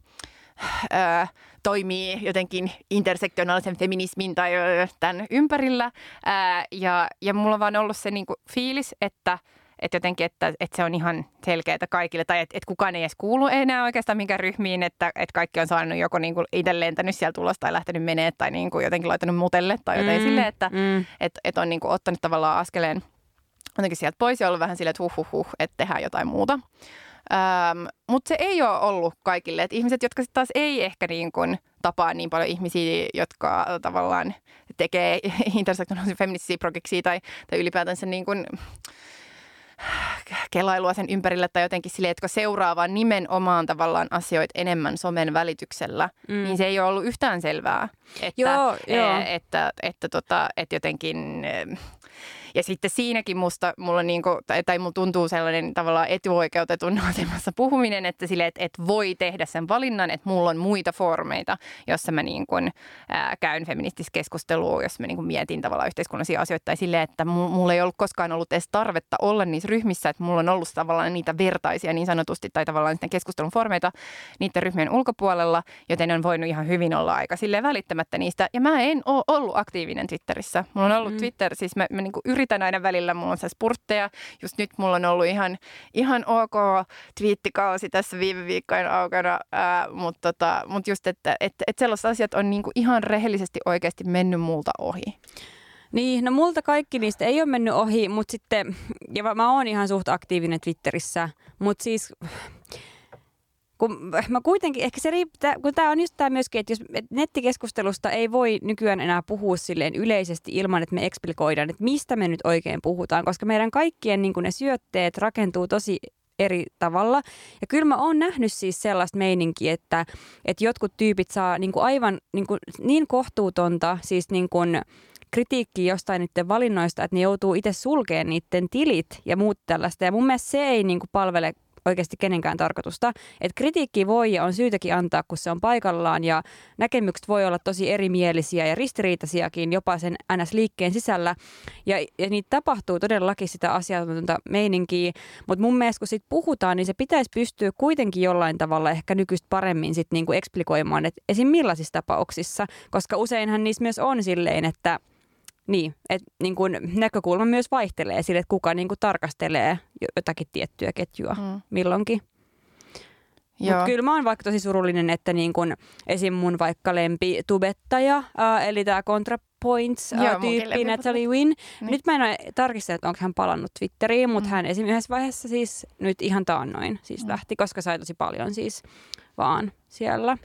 ää, toimii jotenkin intersektionaalisen feminismin tai tämän ympärillä. Ää, ja, ja mulla on vaan ollut se niinku fiilis, että että jotenkin, että, että se on ihan selkeää kaikille, tai että, että kukaan ei edes kuulu enää oikeastaan minkään ryhmiin, että, että kaikki on saanut joko niin kuin itse lentänyt siellä tulosta tai lähtenyt menee tai niin kuin jotenkin laittanut mutelle tai jotain mm, silleen, että, mm. että, että on niin kuin ottanut tavallaan askeleen – jotenkin sieltä pois ja ollut vähän silleen, että huh, huh, huh että tehdään jotain muuta. Ähm, Mutta se ei ole ollut kaikille. Et ihmiset, jotka sitten taas ei ehkä niin kuin tapaa niin paljon ihmisiä, jotka tavallaan tekee intersektionaalisia feministisiä projekteja tai, tai ylipäätänsä niin kuin kelailua sen ympärillä tai jotenkin sille, että seuraa vaan nimenomaan tavallaan asioita enemmän somen välityksellä, mm. niin se ei ole ollut yhtään selvää. Että, joo, joo. Että, että, että, tota, että jotenkin ja sitten siinäkin musta, mulla niinku, tai, tai mulla tuntuu sellainen tavallaan etuoikeutetun asemassa puhuminen, että sille, että, että voi tehdä sen valinnan, että mulla on muita foorumeita, jossa mä niin kuin, ää, käyn feminististä keskustelua, jos mä niin kuin mietin tavallaan yhteiskunnallisia asioita, tai sille, että mulla ei ollut koskaan ollut edes tarvetta olla niissä ryhmissä, että mulla on ollut tavallaan niitä vertaisia niin sanotusti, tai tavallaan sitten keskustelun foorumeita niiden ryhmien ulkopuolella, joten on voinut ihan hyvin olla aika sille välittämättä niistä. Ja mä en ole ollut aktiivinen Twitterissä. Mulla on ollut mm. Twitter, siis mä, mä niin kuin yritän aina välillä, mulla on se spurtteja. Just nyt mulla on ollut ihan, ihan ok twiittikausi tässä viime viikkojen aikana, mutta tota, mut just, että et, et sellaiset asiat on niinku ihan rehellisesti oikeasti mennyt multa ohi. Niin, no multa kaikki niistä ei ole mennyt ohi, mutta sitten, ja mä oon ihan suht aktiivinen Twitterissä, mutta siis kun mä kuitenkin, ehkä se riittää, kun tämä on just tämä myöskin, että jos nettikeskustelusta ei voi nykyään enää puhua silleen yleisesti ilman, että me eksplikoidaan, että mistä me nyt oikein puhutaan, koska meidän kaikkien niin ne syötteet rakentuu tosi eri tavalla. Ja kyllä mä oon nähnyt siis sellaista meininkiä, että, että jotkut tyypit saa niin aivan niin, kuin, niin kohtuutonta, siis niin kuin, kritiikki jostain niiden valinnoista, että ne joutuu itse sulkemaan niiden tilit ja muut tällaista. Ja mun mielestä se ei niin palvele oikeasti kenenkään tarkoitusta. Että kritiikki voi ja on syytäkin antaa, kun se on paikallaan ja näkemykset voi olla tosi erimielisiä ja ristiriitaisiakin jopa sen NS-liikkeen sisällä. Ja, ja niitä tapahtuu todellakin sitä asiantunta meininkiä, mutta mun mielestä kun siitä puhutaan, niin se pitäisi pystyä kuitenkin jollain tavalla ehkä nykyistä paremmin sit niinku eksplikoimaan, että esim. millaisissa tapauksissa, koska useinhan niissä myös on silleen, että niin, että niin kun näkökulma myös vaihtelee sille, että kuka niin kun tarkastelee jotakin tiettyä ketjua mm. milloinkin. Mutta kyllä mä oon vaikka tosi surullinen, että niin kun esim. mun vaikka lempi tubettaja, äh, eli tämä ContraPoints-tyyppi Natalie Wynn. Niin. Nyt mä en ole tarkistanut, että onko hän palannut Twitteriin, mutta mm. hän esim. yhdessä vaiheessa siis nyt ihan taannoin siis mm. lähti, koska sai tosi paljon siis vaan siellä.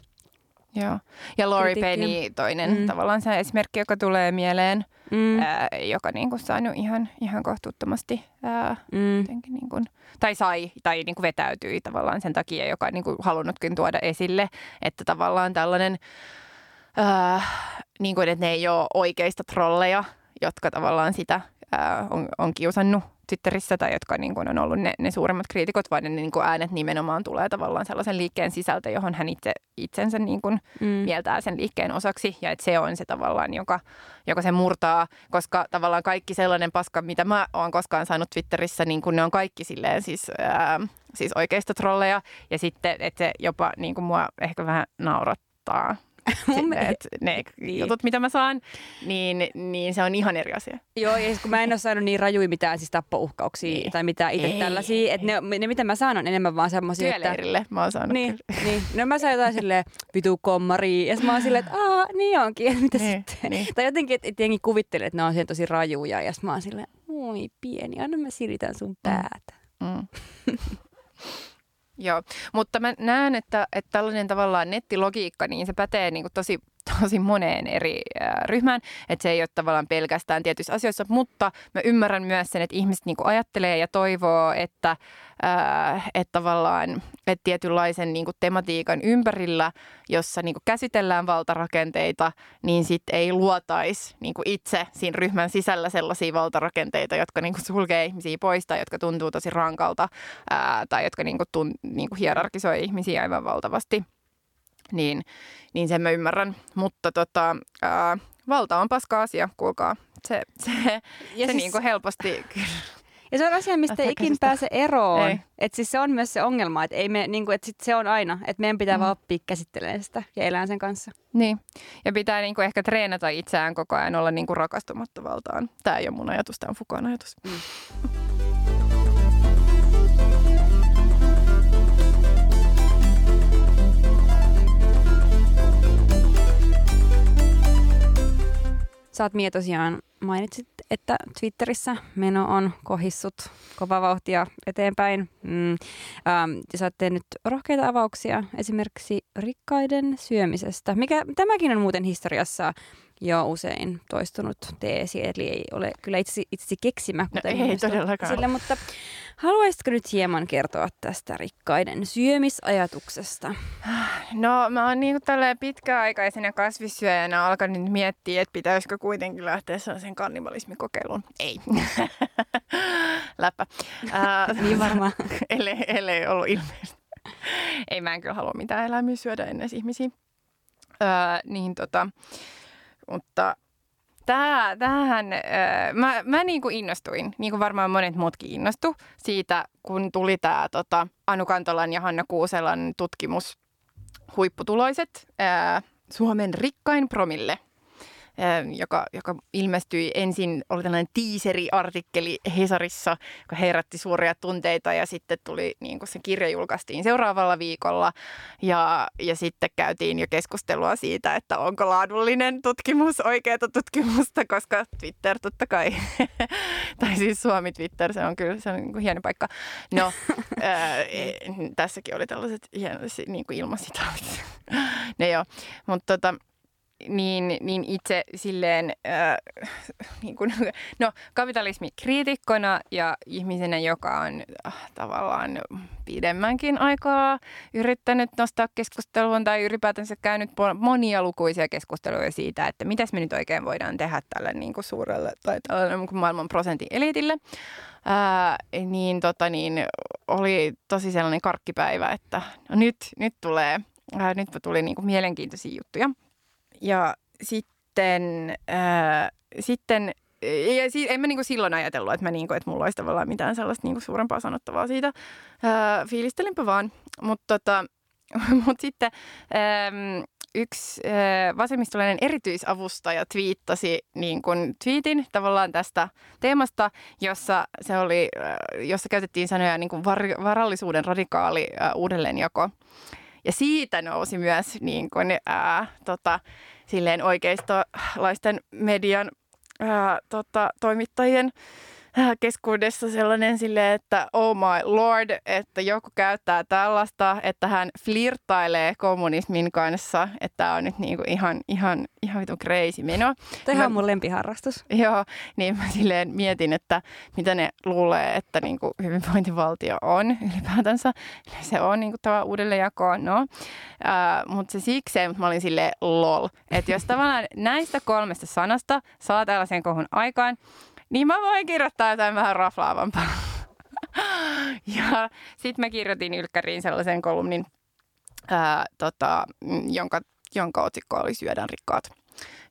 Joo. Ja Lori Penny toinen mm. tavallaan se esimerkki, joka tulee mieleen, mm. ää, joka niin kuin saanut ihan, ihan kohtuuttomasti ää, mm. niin kuin, tai sai tai niin kuin vetäytyi tavallaan sen takia, joka on niin kuin halunnutkin tuoda esille, että tavallaan tällainen, ää, niin kuin, että ne ei ole oikeista trolleja, jotka tavallaan sitä ää, on, on kiusannut Twitterissä tai jotka niin kuin on ollut ne, ne suuremmat kriitikot, vaan ne niin kuin äänet nimenomaan tulee tavallaan sellaisen liikkeen sisältä, johon hän itse, itsensä niin kuin mm. mieltää sen liikkeen osaksi. Ja että se on se tavallaan, joka, joka se murtaa, koska tavallaan kaikki sellainen paska, mitä mä oon koskaan saanut Twitterissä, niin kuin ne on kaikki silleen siis, ää, siis oikeista trolleja. Ja sitten, että se jopa niin kuin mua ehkä vähän naurattaa Mun et ne niin. jutut, mitä mä saan, niin, niin se on ihan eri asia. Joo, ja siis kun mä en ole saanut niin rajui mitään siis tappouhkauksia niin. tai mitään itse tällaisia, että ne, ne, mitä mä saan on enemmän vaan semmoisia, että... mä oon saanut niin, niin. No mä saan jotain silleen vitu kommari, ja mä oon silleen, että aah, niin onkin, mitä niin, sitten. Niin. Tai jotenkin, että et jengi kuvittelee, että ne on tosi rajuja, ja mä oon silleen, oi pieni, anna mä silitän sun mm. päätä. Mm. Mm. Joo, mutta mä näen, että, että tällainen tavallaan nettilogiikka, niin se pätee niin kuin tosi tosi moneen eri ryhmään, että se ei ole tavallaan pelkästään tietyissä asioissa, mutta mä ymmärrän myös sen, että ihmiset niin ajattelee ja toivoo, että, että tavallaan että tietynlaisen niin tematiikan ympärillä, jossa niin käsitellään valtarakenteita, niin sitten ei luotaisi niin itse siinä ryhmän sisällä sellaisia valtarakenteita, jotka niin sulkee ihmisiä pois tai jotka tuntuu tosi rankalta ää, tai jotka niin kuin, niin hierarkisoi ihmisiä aivan valtavasti – niin, niin sen mä ymmärrän. Mutta tota, ää, valta on paska asia, kuulkaa. Se, se, ja se siis, niin kuin helposti Ja se on asia, mistä ei ikin pääse eroon. Et siis se on myös se ongelma, että ei me, niin kuin, että sit se on aina, että meidän pitää mm. vaan oppia käsittelemään sitä ja elää sen kanssa. Niin, ja pitää niin kuin ehkä treenata itseään koko ajan olla niin kuin rakastumatta valtaan. Tämä ei ole mun ajatus, tämä on Fukon ajatus. Mm. Sä oot Mie tosiaan mainitsit, että Twitterissä meno on kohissut kova vauhtia eteenpäin. Mm. Ähm, sä oot tehnyt rohkeita avauksia esimerkiksi rikkaiden syömisestä, mikä tämäkin on muuten historiassa jo usein toistunut teesi, eli ei ole kyllä itse, itse keksimä, no kuten no, ei todellakaan. Sille, mutta haluaisitko nyt hieman kertoa tästä rikkaiden syömisajatuksesta? No mä oon niin pitkäaikaisena kasvissyöjänä alkanut miettiä, että pitäisikö kuitenkin lähteä sellaisen kannibalismikokeiluun. Ei. Läppä. Uh, niin varmaan. ellei, ellei ollut ilmeisesti. Ei mä en kyllä halua mitään eläimiä syödä ennen ihmisiä. Uh, niin tota, mutta tää, tämähän, äh, mä, mä niin kuin innostuin, niin kuin varmaan monet muutkin innostu siitä, kun tuli tämä tota, Anu Kantolan ja Hanna Kuuselan tutkimus Huipputuloiset, äh, Suomen rikkain promille – joka, joka ilmestyi ensin, oli tällainen tiiseri-artikkeli Hesarissa, joka herätti suuria tunteita ja sitten tuli, niin kuin se kirja julkaistiin seuraavalla viikolla ja, ja sitten käytiin jo keskustelua siitä, että onko laadullinen tutkimus oikeaa tutkimusta, koska Twitter totta kai, tai siis Suomi Twitter, se on kyllä se on niin kuin hieno paikka. No, ää, e, tässäkin oli tällaiset hienot niin kuin ilmasitaavit. ne joo, mutta tota, niin, niin itse silleen, äh, niin kuin, no kapitalismi kriitikkona ja ihmisenä, joka on äh, tavallaan pidemmänkin aikaa yrittänyt nostaa keskustelua tai ylipäätänsä käynyt monia lukuisia keskusteluja siitä, että mitäs me nyt oikein voidaan tehdä tälle niin kuin suurelle tai tälle niin kuin maailman prosentin elitille. Ää, niin, tota, niin oli tosi sellainen karkkipäivä, että no nyt, nyt tulee, ää, nyt tuli niin kuin mielenkiintoisia juttuja. Ja sitten, ää, sitten ja si- en mä niinku silloin ajatellut, että, mä niinku, että mulla olisi tavallaan mitään sellaista niinku suurempaa sanottavaa siitä. Ää, fiilistelinpä vaan. Mutta tota, mut sitten äm, yksi äh, vasemmistolainen erityisavustaja twiittasi niin kun tweetin tavallaan tästä teemasta, jossa, se oli, äh, jossa käytettiin sanoja niin kuin var- varallisuuden radikaali äh, uudelleenjako. Ja siitä nousi myös niin kun, äh, tota, silleen oikeistolaisten median äh, tota, toimittajien keskuudessa sellainen sille, että oh my lord, että joku käyttää tällaista, että hän flirtailee kommunismin kanssa, että tämä on nyt niinku ihan, ihan, ihan vitu crazy meno. Tämä on mun lempiharrastus. Joo, niin mä silleen mietin, että mitä ne luulee, että niinku hyvinvointivaltio on ylipäätänsä. Se on niinku tämä uudelleenjako, no. Äh, mutta se siksi, mutta mä olin silleen lol. Että jos tavallaan näistä kolmesta sanasta saa tällaisen kohun aikaan, niin mä voin kirjoittaa jotain vähän raflaavampaa. ja sitten mä kirjoitin Ylkkäriin sellaisen kolumnin, ää, tota, jonka, jonka otsikko oli Syödään rikkaat.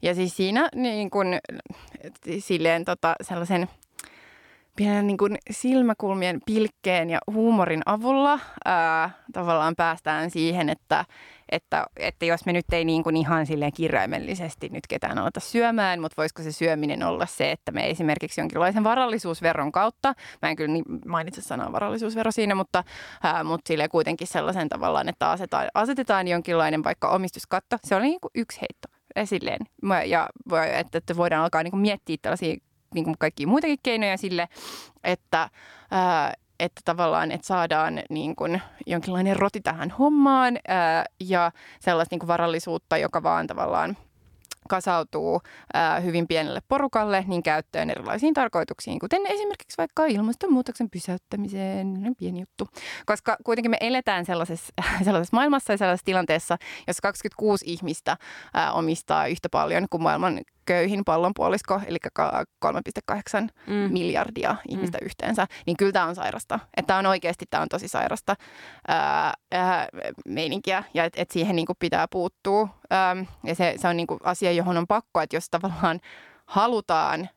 Ja siis siinä niin kun, silleen tota, sellaisen pienen niin kun silmäkulmien pilkkeen ja huumorin avulla ää, tavallaan päästään siihen, että että, että jos me nyt ei niin kuin ihan silleen kirjaimellisesti nyt ketään aleta syömään, mutta voisiko se syöminen olla se, että me esimerkiksi jonkinlaisen varallisuusveron kautta, mä en kyllä niin mainitse sanaa varallisuusvero siinä, mutta, ää, mutta sille kuitenkin sellaisen tavallaan, että asetetaan, asetetaan jonkinlainen vaikka omistuskatto, se oli niin kuin yksi heitto esilleen. Ja että, että voidaan alkaa niin kuin miettiä tällaisia niin kuin kaikkia muitakin keinoja sille, että ää, että tavallaan, että saadaan niin kuin jonkinlainen roti tähän hommaan ää, ja sellaista niin kuin varallisuutta, joka vaan tavallaan kasautuu ää, hyvin pienelle porukalle, niin käyttöön erilaisiin tarkoituksiin, kuten esimerkiksi vaikka ilmastonmuutoksen pysäyttämiseen, pieni juttu. Koska kuitenkin me eletään sellaisessa, sellaisessa maailmassa ja sellaisessa tilanteessa, jossa 26 ihmistä ää, omistaa yhtä paljon kuin maailman köyhin pallonpuolisko, eli 3,8 mm. miljardia ihmistä mm. yhteensä, niin kyllä tämä on sairasta. Että on oikeasti, tämä on tosi sairasta ää, ää, meininkiä ja että et siihen niinku pitää puuttua. Ää, ja se, se on niinku asia, johon on pakko, että jos tavallaan halutaan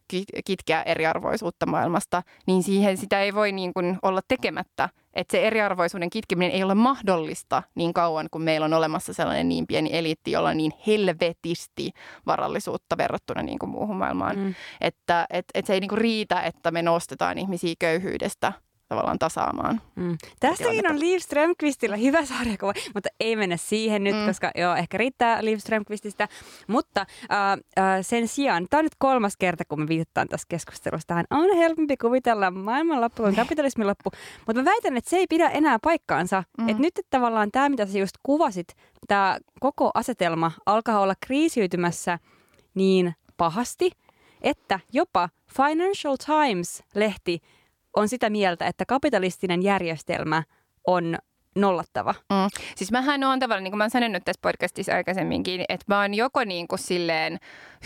kitkeä eriarvoisuutta maailmasta, niin siihen sitä ei voi niin kuin olla tekemättä. Että se eriarvoisuuden kitkeminen ei ole mahdollista niin kauan, kun meillä on olemassa sellainen niin pieni eliitti, jolla on niin helvetisti varallisuutta verrattuna niin kuin muuhun maailmaan. Mm. Että et, et se ei niin kuin riitä, että me nostetaan ihmisiä köyhyydestä – tavallaan tasaamaan. Mm. Tästäkin on Liv Strömqvistillä hyvä sarjakuva, mutta ei mennä siihen nyt, mm. koska joo, ehkä riittää Liv Strömqvististä. Mutta äh, äh, sen sijaan, tämä on nyt kolmas kerta, kun me viitataan tässä keskustelussa tähän, on helpompi kuvitella maailman loppu kuin kapitalismin loppu. Mutta mä väitän, että se ei pidä enää paikkaansa. Mm. Että nyt että tavallaan tämä, mitä sä just kuvasit, tämä koko asetelma alkaa olla kriisiytymässä niin pahasti, että jopa Financial Times-lehti on sitä mieltä, että kapitalistinen järjestelmä on nollattava. Mm. Siis mähän on tavallaan, niin kuin mä oon sanonut tässä podcastissa aikaisemminkin, että mä oon joko niin kuin silleen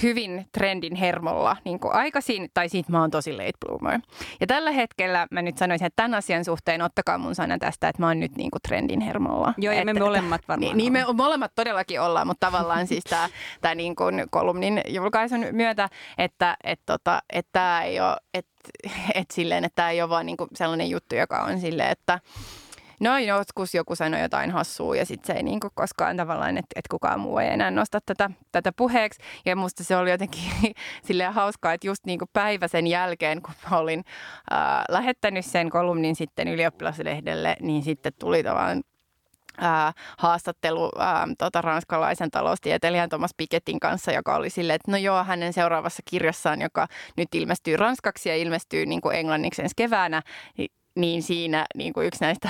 hyvin trendin hermolla niin kuin aikaisin, tai siitä mä oon tosi late bloomer. Ja tällä hetkellä mä nyt sanoisin, että tämän asian suhteen ottakaa mun sana tästä, että mä oon nyt niin kuin trendin hermolla. Joo, ja että, me molemmat varmaan Niin, niin me molemmat todellakin ollaan, mutta tavallaan siis tämä, tämä niin kuin kolumnin julkaisun myötä, että et, tota, että tämä ei ole, että et silleen, että tämä ei ole vaan niin kuin sellainen juttu, joka on silleen, että No joskus joku sanoi jotain hassua ja sitten se ei niin koskaan tavallaan, että, että kukaan muu ei enää nosta tätä, tätä puheeksi. Ja musta se oli jotenkin silleen hauskaa, että just niin päivä sen jälkeen, kun mä olin äh, lähettänyt sen kolumnin sitten ylioppilaslehdelle, niin sitten tuli tavallaan Ää, haastattelu ää, tota, ranskalaisen taloustieteilijän Thomas Pikettin kanssa, joka oli silleen, että no joo, hänen seuraavassa kirjassaan, joka nyt ilmestyy ranskaksi ja ilmestyy niin kuin englanniksi ensi keväänä, niin siinä niin kuin yksi näistä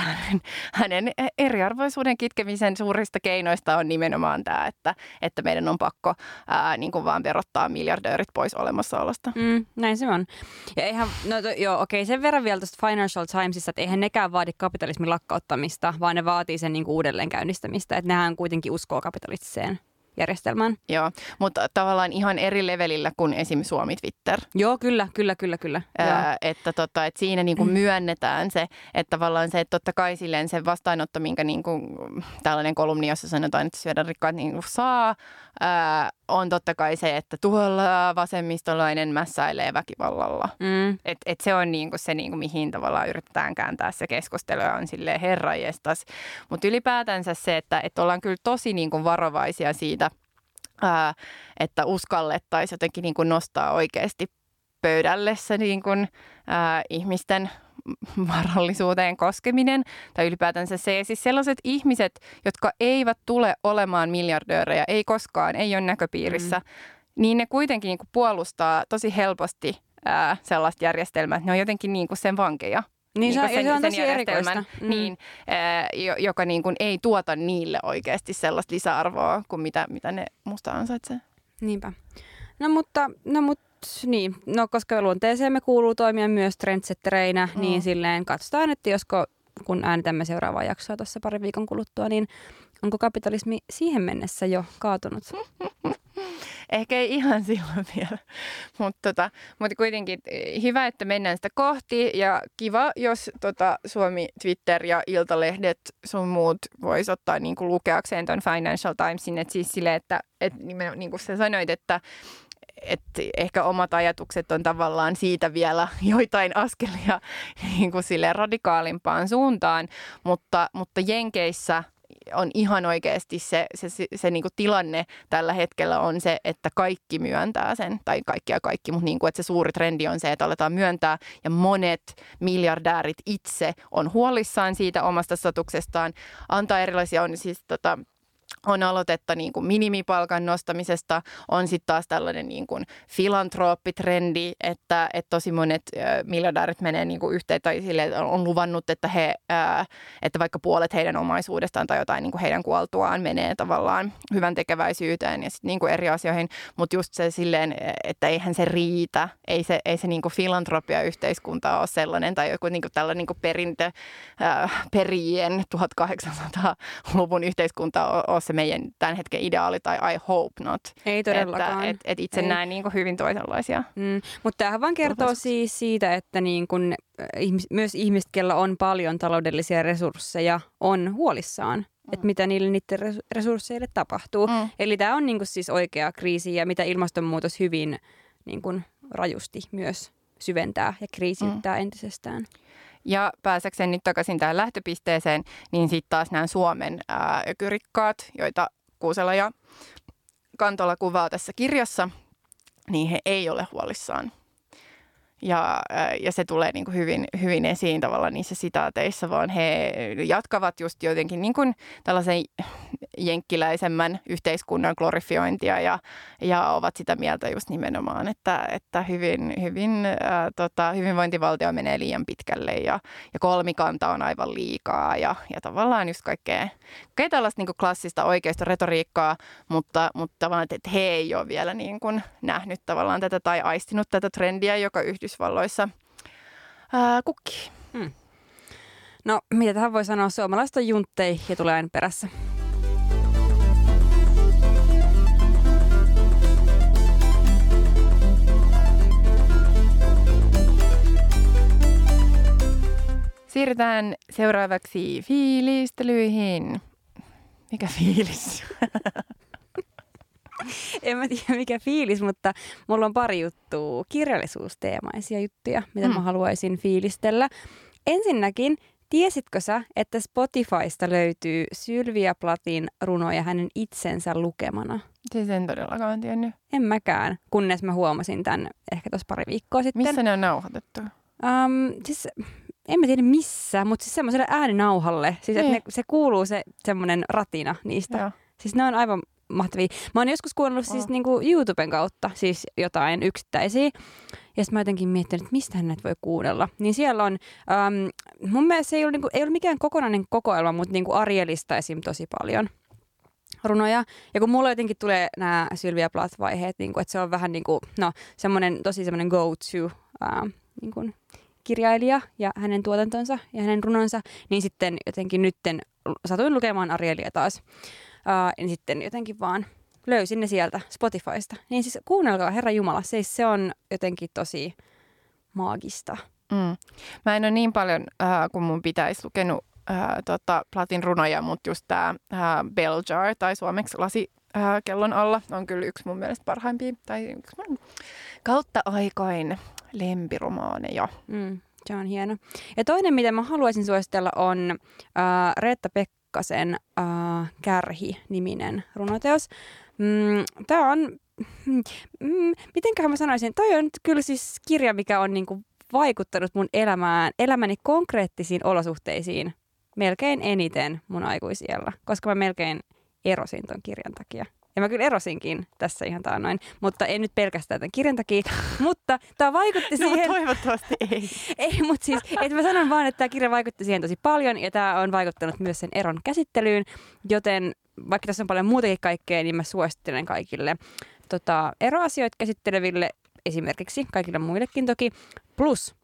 hänen, eriarvoisuuden kitkemisen suurista keinoista on nimenomaan tämä, että, että meidän on pakko ää, niin kuin vaan verottaa miljardöörit pois olemassaolosta. Mm, näin se on. Ja eihän, no to, joo, okei, sen verran vielä tuosta Financial Timesista, että eihän nekään vaadi kapitalismin lakkauttamista, vaan ne vaatii sen niin kuin uudelleen käynnistämistä. Että nehän kuitenkin uskoo kapitalistiseen järjestelmään. Joo, mutta tavallaan ihan eri levelillä kuin esim. Suomi Twitter. Joo, kyllä, kyllä, kyllä, kyllä. Ää, että, tota, että siinä niinku myönnetään se, että tavallaan se, että totta kai silleen se vastaanotto, minkä niinku, tällainen kolumni, jossa sanotaan, että syödä rikkaat niinku saa, ää, on totta kai se, että tuolla vasemmistolainen mässäilee väkivallalla. Mm. Et, et se on niinku se, niinku, mihin tavallaan yritetään kääntää se keskustelu ja on silleen herrajestas. Mutta ylipäätänsä se, että et ollaan kyllä tosi niinku varovaisia siitä, ää, että uskallettaisiin jotenkin niinku nostaa oikeasti pöydälle se niinku, ää, ihmisten varallisuuteen koskeminen tai ylipäätänsä se. Ja siis sellaiset ihmiset, jotka eivät tule olemaan miljardöörejä, ei koskaan, ei ole näköpiirissä, mm. niin ne kuitenkin niin kuin puolustaa tosi helposti ää, sellaista järjestelmää, että ne on jotenkin niin kuin sen vankeja. Niin, se, on, sen, se on tosi erikoista. Mm. niin, ää, joka niin kuin ei tuota niille oikeasti sellaista lisäarvoa kuin mitä, mitä ne musta ansaitsee. Niinpä. No mutta, no mut, niin, no koska luonteeseemme kuuluu toimia myös trendsettereinä, Mm. niin silleen katsotaan, että josko kun äänitämme seuraavaa jaksoa tuossa parin viikon kuluttua, niin onko kapitalismi siihen mennessä jo kaatunut? Ehkä ei ihan silloin vielä, mutta tota, mut kuitenkin eh, hyvä, että mennään sitä kohti ja kiva, jos tota, Suomi, Twitter ja Iltalehdet sun muut vois ottaa niinku lukeakseen ton Financial Timesin, että siis sille, että et, niin kuin sä sanoit, että että ehkä omat ajatukset on tavallaan siitä vielä joitain askelia niin kuin sille radikaalimpaan suuntaan, mutta, mutta Jenkeissä on ihan oikeasti se, se, se, se niin tilanne tällä hetkellä on se, että kaikki myöntää sen, tai kaikki ja kaikki, mutta niin kuin, että se suuri trendi on se, että aletaan myöntää, ja monet miljardäärit itse on huolissaan siitä omasta statuksestaan, antaa erilaisia, on siis tota, on aloitetta niin kuin minimipalkan nostamisesta, on sitten taas tällainen niin kuin filantropitrendi, että, että tosi monet miljardäärit menee niin kuin yhteen tai sille on luvannut, että, he, äh, että vaikka puolet heidän omaisuudestaan tai jotain niin kuin heidän kuoltuaan menee tavallaan hyvän tekeväisyyteen ja sitten niin kuin eri asioihin, mutta just se silleen, että eihän se riitä, ei se, ei se niin kuin filantropia-yhteiskunta ole sellainen tai joku niin kuin tällainen niin kuin perintö, äh, perien 1800-luvun yhteiskunta ole se meidän tämän hetken ideaali tai I hope not. Ei todellakaan. Että et, et itse Ei. näen niin kuin hyvin toisenlaisia. Mm, mutta tämähän vaan kertoo siis siitä, että niin kun, äh, ihmis, myös ihmiset, kellä on paljon taloudellisia resursseja, on huolissaan, mm. että mitä niille niiden res- resursseille tapahtuu. Mm. Eli tämä on niin kun siis oikea kriisi ja mitä ilmastonmuutos hyvin niin kun rajusti myös syventää ja kriisiyttää mm. entisestään. Ja pääsekseen nyt takaisin tähän lähtöpisteeseen, niin sitten taas nämä Suomen ökyrikkaat, joita Kuusela ja Kantola kuvaa tässä kirjassa, niin he ei ole huolissaan. Ja, ja se tulee niin kuin hyvin, hyvin esiin tavallaan niissä sitaateissa, vaan he jatkavat just jotenkin niin kuin tällaisen jenkkiläisemmän yhteiskunnan glorifiointia ja, ja ovat sitä mieltä just nimenomaan, että, että hyvin, hyvin, ää, tota, hyvinvointivaltio menee liian pitkälle ja, ja kolmikanta on aivan liikaa ja, ja tavallaan just kaikkea, kaikkea tällaista niin klassista oikeista retoriikkaa, mutta, mutta tavallaan, että he ei ole vielä niin kuin nähnyt tavallaan tätä tai aistinut tätä trendiä, joka Yhdysvalloissa ää, kukkii. No, mitä tähän voi sanoa? Suomalaiset on junttei ja tulee aina perässä. Siirrytään seuraavaksi fiilistelyihin. Mikä fiilis? En mä tiedä mikä fiilis, mutta mulla on pari juttua, kirjallisuusteemaisia juttuja, mitä mm. mä haluaisin fiilistellä. Ensinnäkin, tiesitkö sä, että Spotifysta löytyy Sylvia Platin runoja hänen itsensä lukemana? Siis en todellakaan tiennyt. En mäkään, kunnes mä huomasin tämän ehkä tuossa pari viikkoa sitten. Missä ne on nauhoitettu? Um, siis, en mä tiedä missä, mutta siis semmoiselle ääninauhalle. Siis että Niin. ne, se kuuluu se semmoinen ratina niistä. Joo. Siis ne on aivan mahtavia. Mä oon joskus kuunnellut oh. siis niinku YouTuben kautta siis jotain yksittäisiä. Ja sitten mä jotenkin miettinyt, että mistä näitä voi kuunnella. Niin siellä on, um, mun mielestä se ei ole, niinku, ei ole mikään kokonainen kokoelma, mutta niinku Arielista esim. tosi paljon runoja. Ja kun mulla jotenkin tulee nämä Sylvia Plath-vaiheet, niin kuin, että se on vähän niin kuin, no, semmoinen tosi semmoinen go-to uh, niin kuin kirjailija ja hänen tuotantonsa ja hänen runonsa, niin sitten jotenkin nytten satuin lukemaan Arielia taas. Uh, niin sitten jotenkin vaan löysin ne sieltä Spotifysta. Niin siis kuunnelkaa Herra Jumala, se, se on jotenkin tosi maagista. Mm. Mä en ole niin paljon, äh, kun mun pitäisi lukenut äh, tota, Platin runoja, mutta just tämä äh, Bell Jar tai suomeksi lasi äh, kellon alla on kyllä yksi mun mielestä parhaimpia tai yksi mun kautta aikain lempiromaaneja. Mm, se on hieno. Ja toinen, mitä mä haluaisin suositella, on äh, Reetta Pekkasen äh, Kärhi-niminen runoteos. Mm, Tämä on, mm, mm, mitenköhän mä sanoisin, toi on kyllä siis kirja, mikä on niinku vaikuttanut mun elämään, elämäni konkreettisiin olosuhteisiin melkein eniten mun aikuisiellä, koska mä melkein erosin ton kirjan takia. Ja mä kyllä erosinkin tässä ihan taannoin, mutta en nyt pelkästään tämän kirjan takia. mutta tämä vaikutti no, siihen... No, toivottavasti ei. ei, mutta siis, että mä sanon vaan, että tämä kirja vaikutti siihen tosi paljon ja tämä on vaikuttanut myös sen eron käsittelyyn, joten vaikka tässä on paljon muutakin kaikkea, niin mä suosittelen kaikille tota, eroasioita käsitteleville, esimerkiksi kaikille muillekin toki. Plus,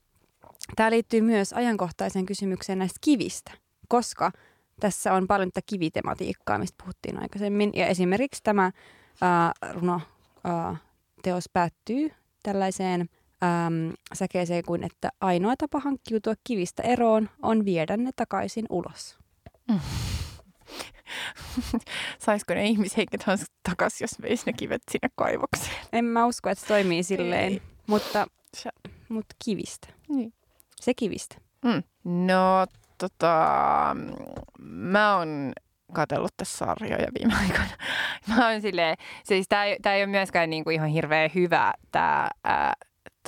tämä liittyy myös ajankohtaiseen kysymykseen näistä kivistä, koska tässä on paljon tätä kivitematiikkaa, mistä puhuttiin aikaisemmin. Ja esimerkiksi tämä ää, runo ää, teos päättyy tällaiseen äm, säkeeseen kuin, että ainoa tapa hankkiutua kivistä eroon on viedä ne takaisin ulos. Mm. Saisiko ne ihmishenket takaisin, jos veisi ne kivet sinne kaivokseen? En mä usko, että se toimii silleen, mutta, mutta kivistä. Niin. Se kivistä. Mm. No, tota, mä oon katsellut tässä sarjoja viime aikoina. Mä oon silleen, siis tää, tää ei ole myöskään niinku ihan hirveän hyvä tää, ää,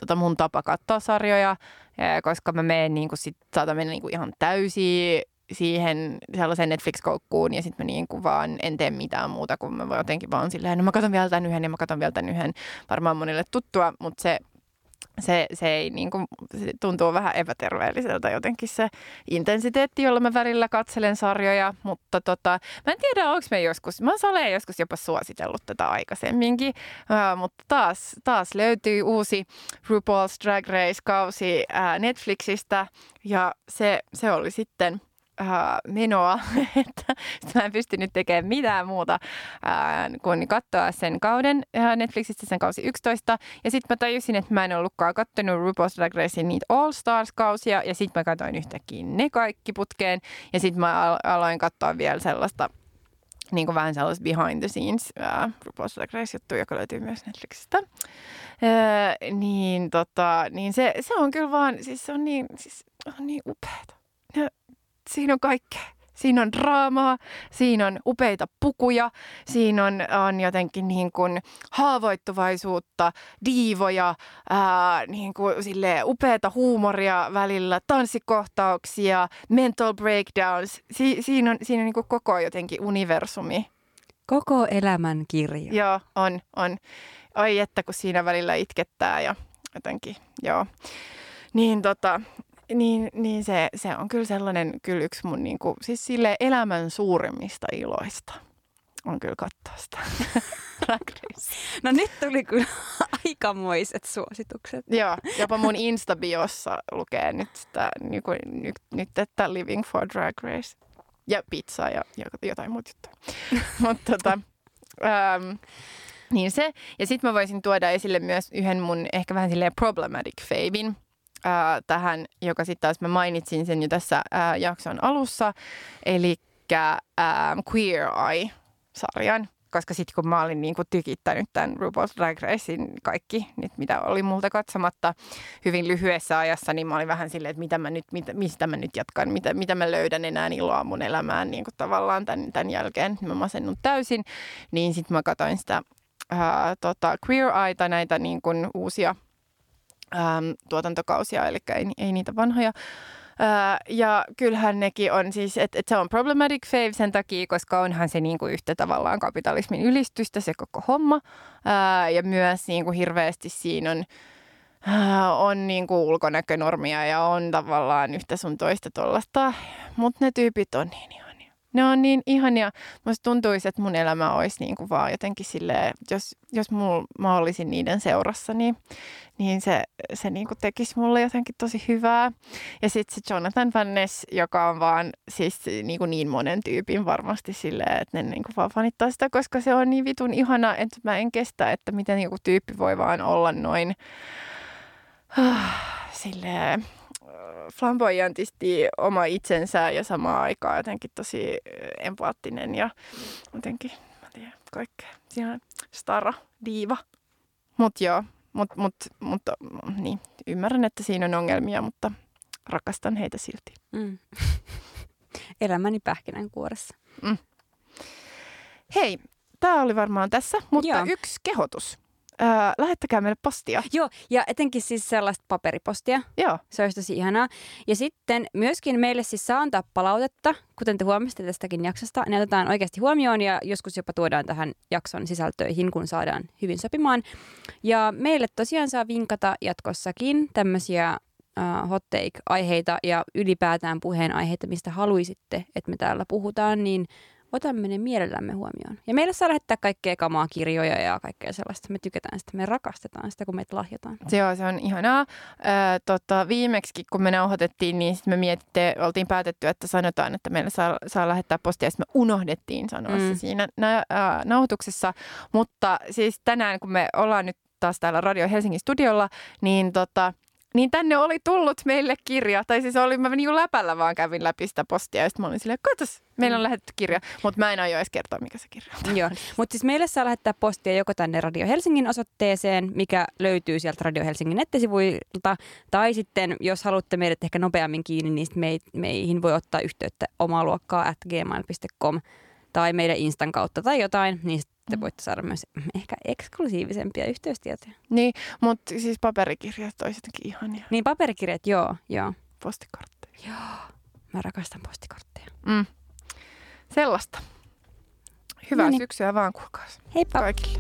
tota mun tapa katsoa sarjoja, ää, koska mä menen niinku sit, saatan mennä niinku ihan täysin siihen sellaiseen Netflix-koukkuun ja sitten mä niin kuin vaan en tee mitään muuta, kun mä voin jotenkin vaan silleen, no mä katson vielä tämän yhden ja mä katson vielä tämän yhden. Varmaan monille tuttua, mutta se, se, se, ei, niin kuin, se tuntuu vähän epäterveelliseltä jotenkin se intensiteetti, jolla mä välillä katselen sarjoja, mutta tota, mä en tiedä, onko me joskus, mä olen joskus jopa suositellut tätä aikaisemminkin, uh, mutta taas, taas löytyy uusi RuPaul's Drag Race-kausi uh, Netflixistä ja se, se oli sitten – äh, menoa, että mä en pystynyt tekemään mitään muuta äh, kuin katsoa sen kauden äh, Netflixistä sen kausi 11. Ja sitten mä tajusin, että mä en ollutkaan katsonut RuPaul's Drag Racein niitä All Stars-kausia ja sitten mä katsoin yhtäkkiä ne kaikki putkeen ja sitten mä al- aloin katsoa vielä sellaista niin kuin vähän sellaista behind the scenes uh, RuPaul's Drag Race-juttu, joka löytyy myös Netflixistä. Uh, niin, tota, niin se, se on kyllä vaan, siis se on niin, siis on niin upeata siinä on kaikkea. Siinä on draamaa, siinä on upeita pukuja, siinä on, on jotenkin niin kuin haavoittuvaisuutta, diivoja, ää, niin kuin upeata huumoria välillä, tanssikohtauksia, mental breakdowns. Si, siinä on, siinä on niin kuin koko jotenkin universumi. Koko elämän kirja. Joo, on, on. Ai että kun siinä välillä itkettää ja jotenkin, joo. Niin tota, niin, niin se, se on kyllä sellainen kyllä yksi mun niin kuin, siis sille elämän suurimmista iloista on kyllä katsoa sitä No nyt tuli kyllä aikamoiset suositukset. Joo, jopa mun Instabiossa lukee nyt, sitä, niin kuin, nyt, nyt että Living for Drag Race. Ja pizza ja, ja jotain muuta juttuja. Mutta tota, ähm, niin se. Ja sitten mä voisin tuoda esille myös yhden mun ehkä vähän silleen problematic favin ää, tähän, joka sitten taas mä mainitsin sen jo tässä ää, jakson alussa, eli Queer Eye-sarjan koska sitten kun mä olin niin kuin tykittänyt tämän RuPaul's Drag Racein kaikki, nyt mitä oli multa katsomatta hyvin lyhyessä ajassa, niin mä olin vähän silleen, että mitä mä nyt, mitä, mistä mä nyt jatkan, mitä, mitä mä löydän enää iloa mun elämään niin kuin tavallaan tämän, tämän jälkeen. Mä masennut täysin, niin sitten mä katsoin sitä ää, tota, Queer Eye, näitä niin kuin uusia äm, tuotantokausia, eli ei, ei niitä vanhoja Öö, ja kyllähän nekin on siis, että et se on problematic fave sen takia, koska onhan se niinku yhtä tavallaan kapitalismin ylistystä se koko homma. Öö, ja myös niinku hirveästi siinä on, öö, on niinku ulkonäkönormia ja on tavallaan yhtä sun toista tollasta. Mutta ne tyypit on niin ihania. Ne on niin ihania. Musta tuntuisi, että mun elämä olisi niinku vaan jotenkin silleen, jos, jos mul, mä olisin niiden seurassa, niin niin se, se niin kuin tekisi mulle jotenkin tosi hyvää. Ja sitten se Jonathan Van Ness, joka on vaan siis niin, kuin niin monen tyypin varmasti silleen, että ne niin kuin vaan fanittaa sitä, koska se on niin vitun ihana, että mä en kestä, että miten joku tyyppi voi vaan olla noin silleen flamboyantisti oma itsensä ja samaan aikaan jotenkin tosi empaattinen ja jotenkin, mä tiedän, kaikkea. Ihan stara, diiva. Mut joo, mutta mut, mut, niin, ymmärrän, että siinä on ongelmia, mutta rakastan heitä silti. Mm. Elämäni pähkinänkuoressa. Mm. Hei, tämä oli varmaan tässä, mutta Joo. yksi kehotus. Öö, lähettäkää meille postia. Joo, ja etenkin siis sellaista paperipostia. Joo. Se olisi tosi ihanaa. Ja sitten myöskin meille siis saa antaa palautetta, kuten te huomasitte tästäkin jaksosta. Ne otetaan oikeasti huomioon ja joskus jopa tuodaan tähän jakson sisältöihin, kun saadaan hyvin sopimaan. Ja meille tosiaan saa vinkata jatkossakin tämmöisiä uh, hot take-aiheita ja ylipäätään puheenaiheita, mistä haluaisitte, että me täällä puhutaan, niin – otamme ne mielellämme huomioon. Ja meille saa lähettää kaikkea kamaa, kirjoja ja kaikkea sellaista. Me tykätään sitä, me rakastetaan sitä, kun meitä lahjotaan. Joo, se on ihanaa. Ö, tota, viimeksi, kun me nauhoitettiin, niin sit me mietitte, oltiin päätetty, että sanotaan, että meillä saa, saa lähettää postia. Sitten me unohdettiin sanoa mm. se siinä na, äh, nauhoituksessa. Mutta siis tänään, kun me ollaan nyt taas täällä Radio Helsingin studiolla, niin tota, niin tänne oli tullut meille kirja. Tai siis oli, mä niin läpällä vaan kävin läpi sitä postia. Ja sitten mä olin silleen, katos, meillä on mm. lähetetty kirja. Mutta mä en aio edes kertoa, mikä se kirja on. Joo, mutta siis meille saa lähettää postia joko tänne Radio Helsingin osoitteeseen, mikä löytyy sieltä Radio Helsingin nettisivuilta. Tai sitten, jos haluatte meidät ehkä nopeammin kiinni, niin meihin voi ottaa yhteyttä omaa luokkaa at gmail.com tai meidän Instan kautta tai jotain, niin te voitte saada myös ehkä eksklusiivisempia yhteystietoja. Niin, mutta siis paperikirjat olisi jotenkin ihania. Niin, paperikirjat, joo, joo. Postikortteja. Joo, mä rakastan postikortteja. Mm. Sellaista. Hyvää no niin. syksyä vaan, kuulkaas. Heippa. Kaikille.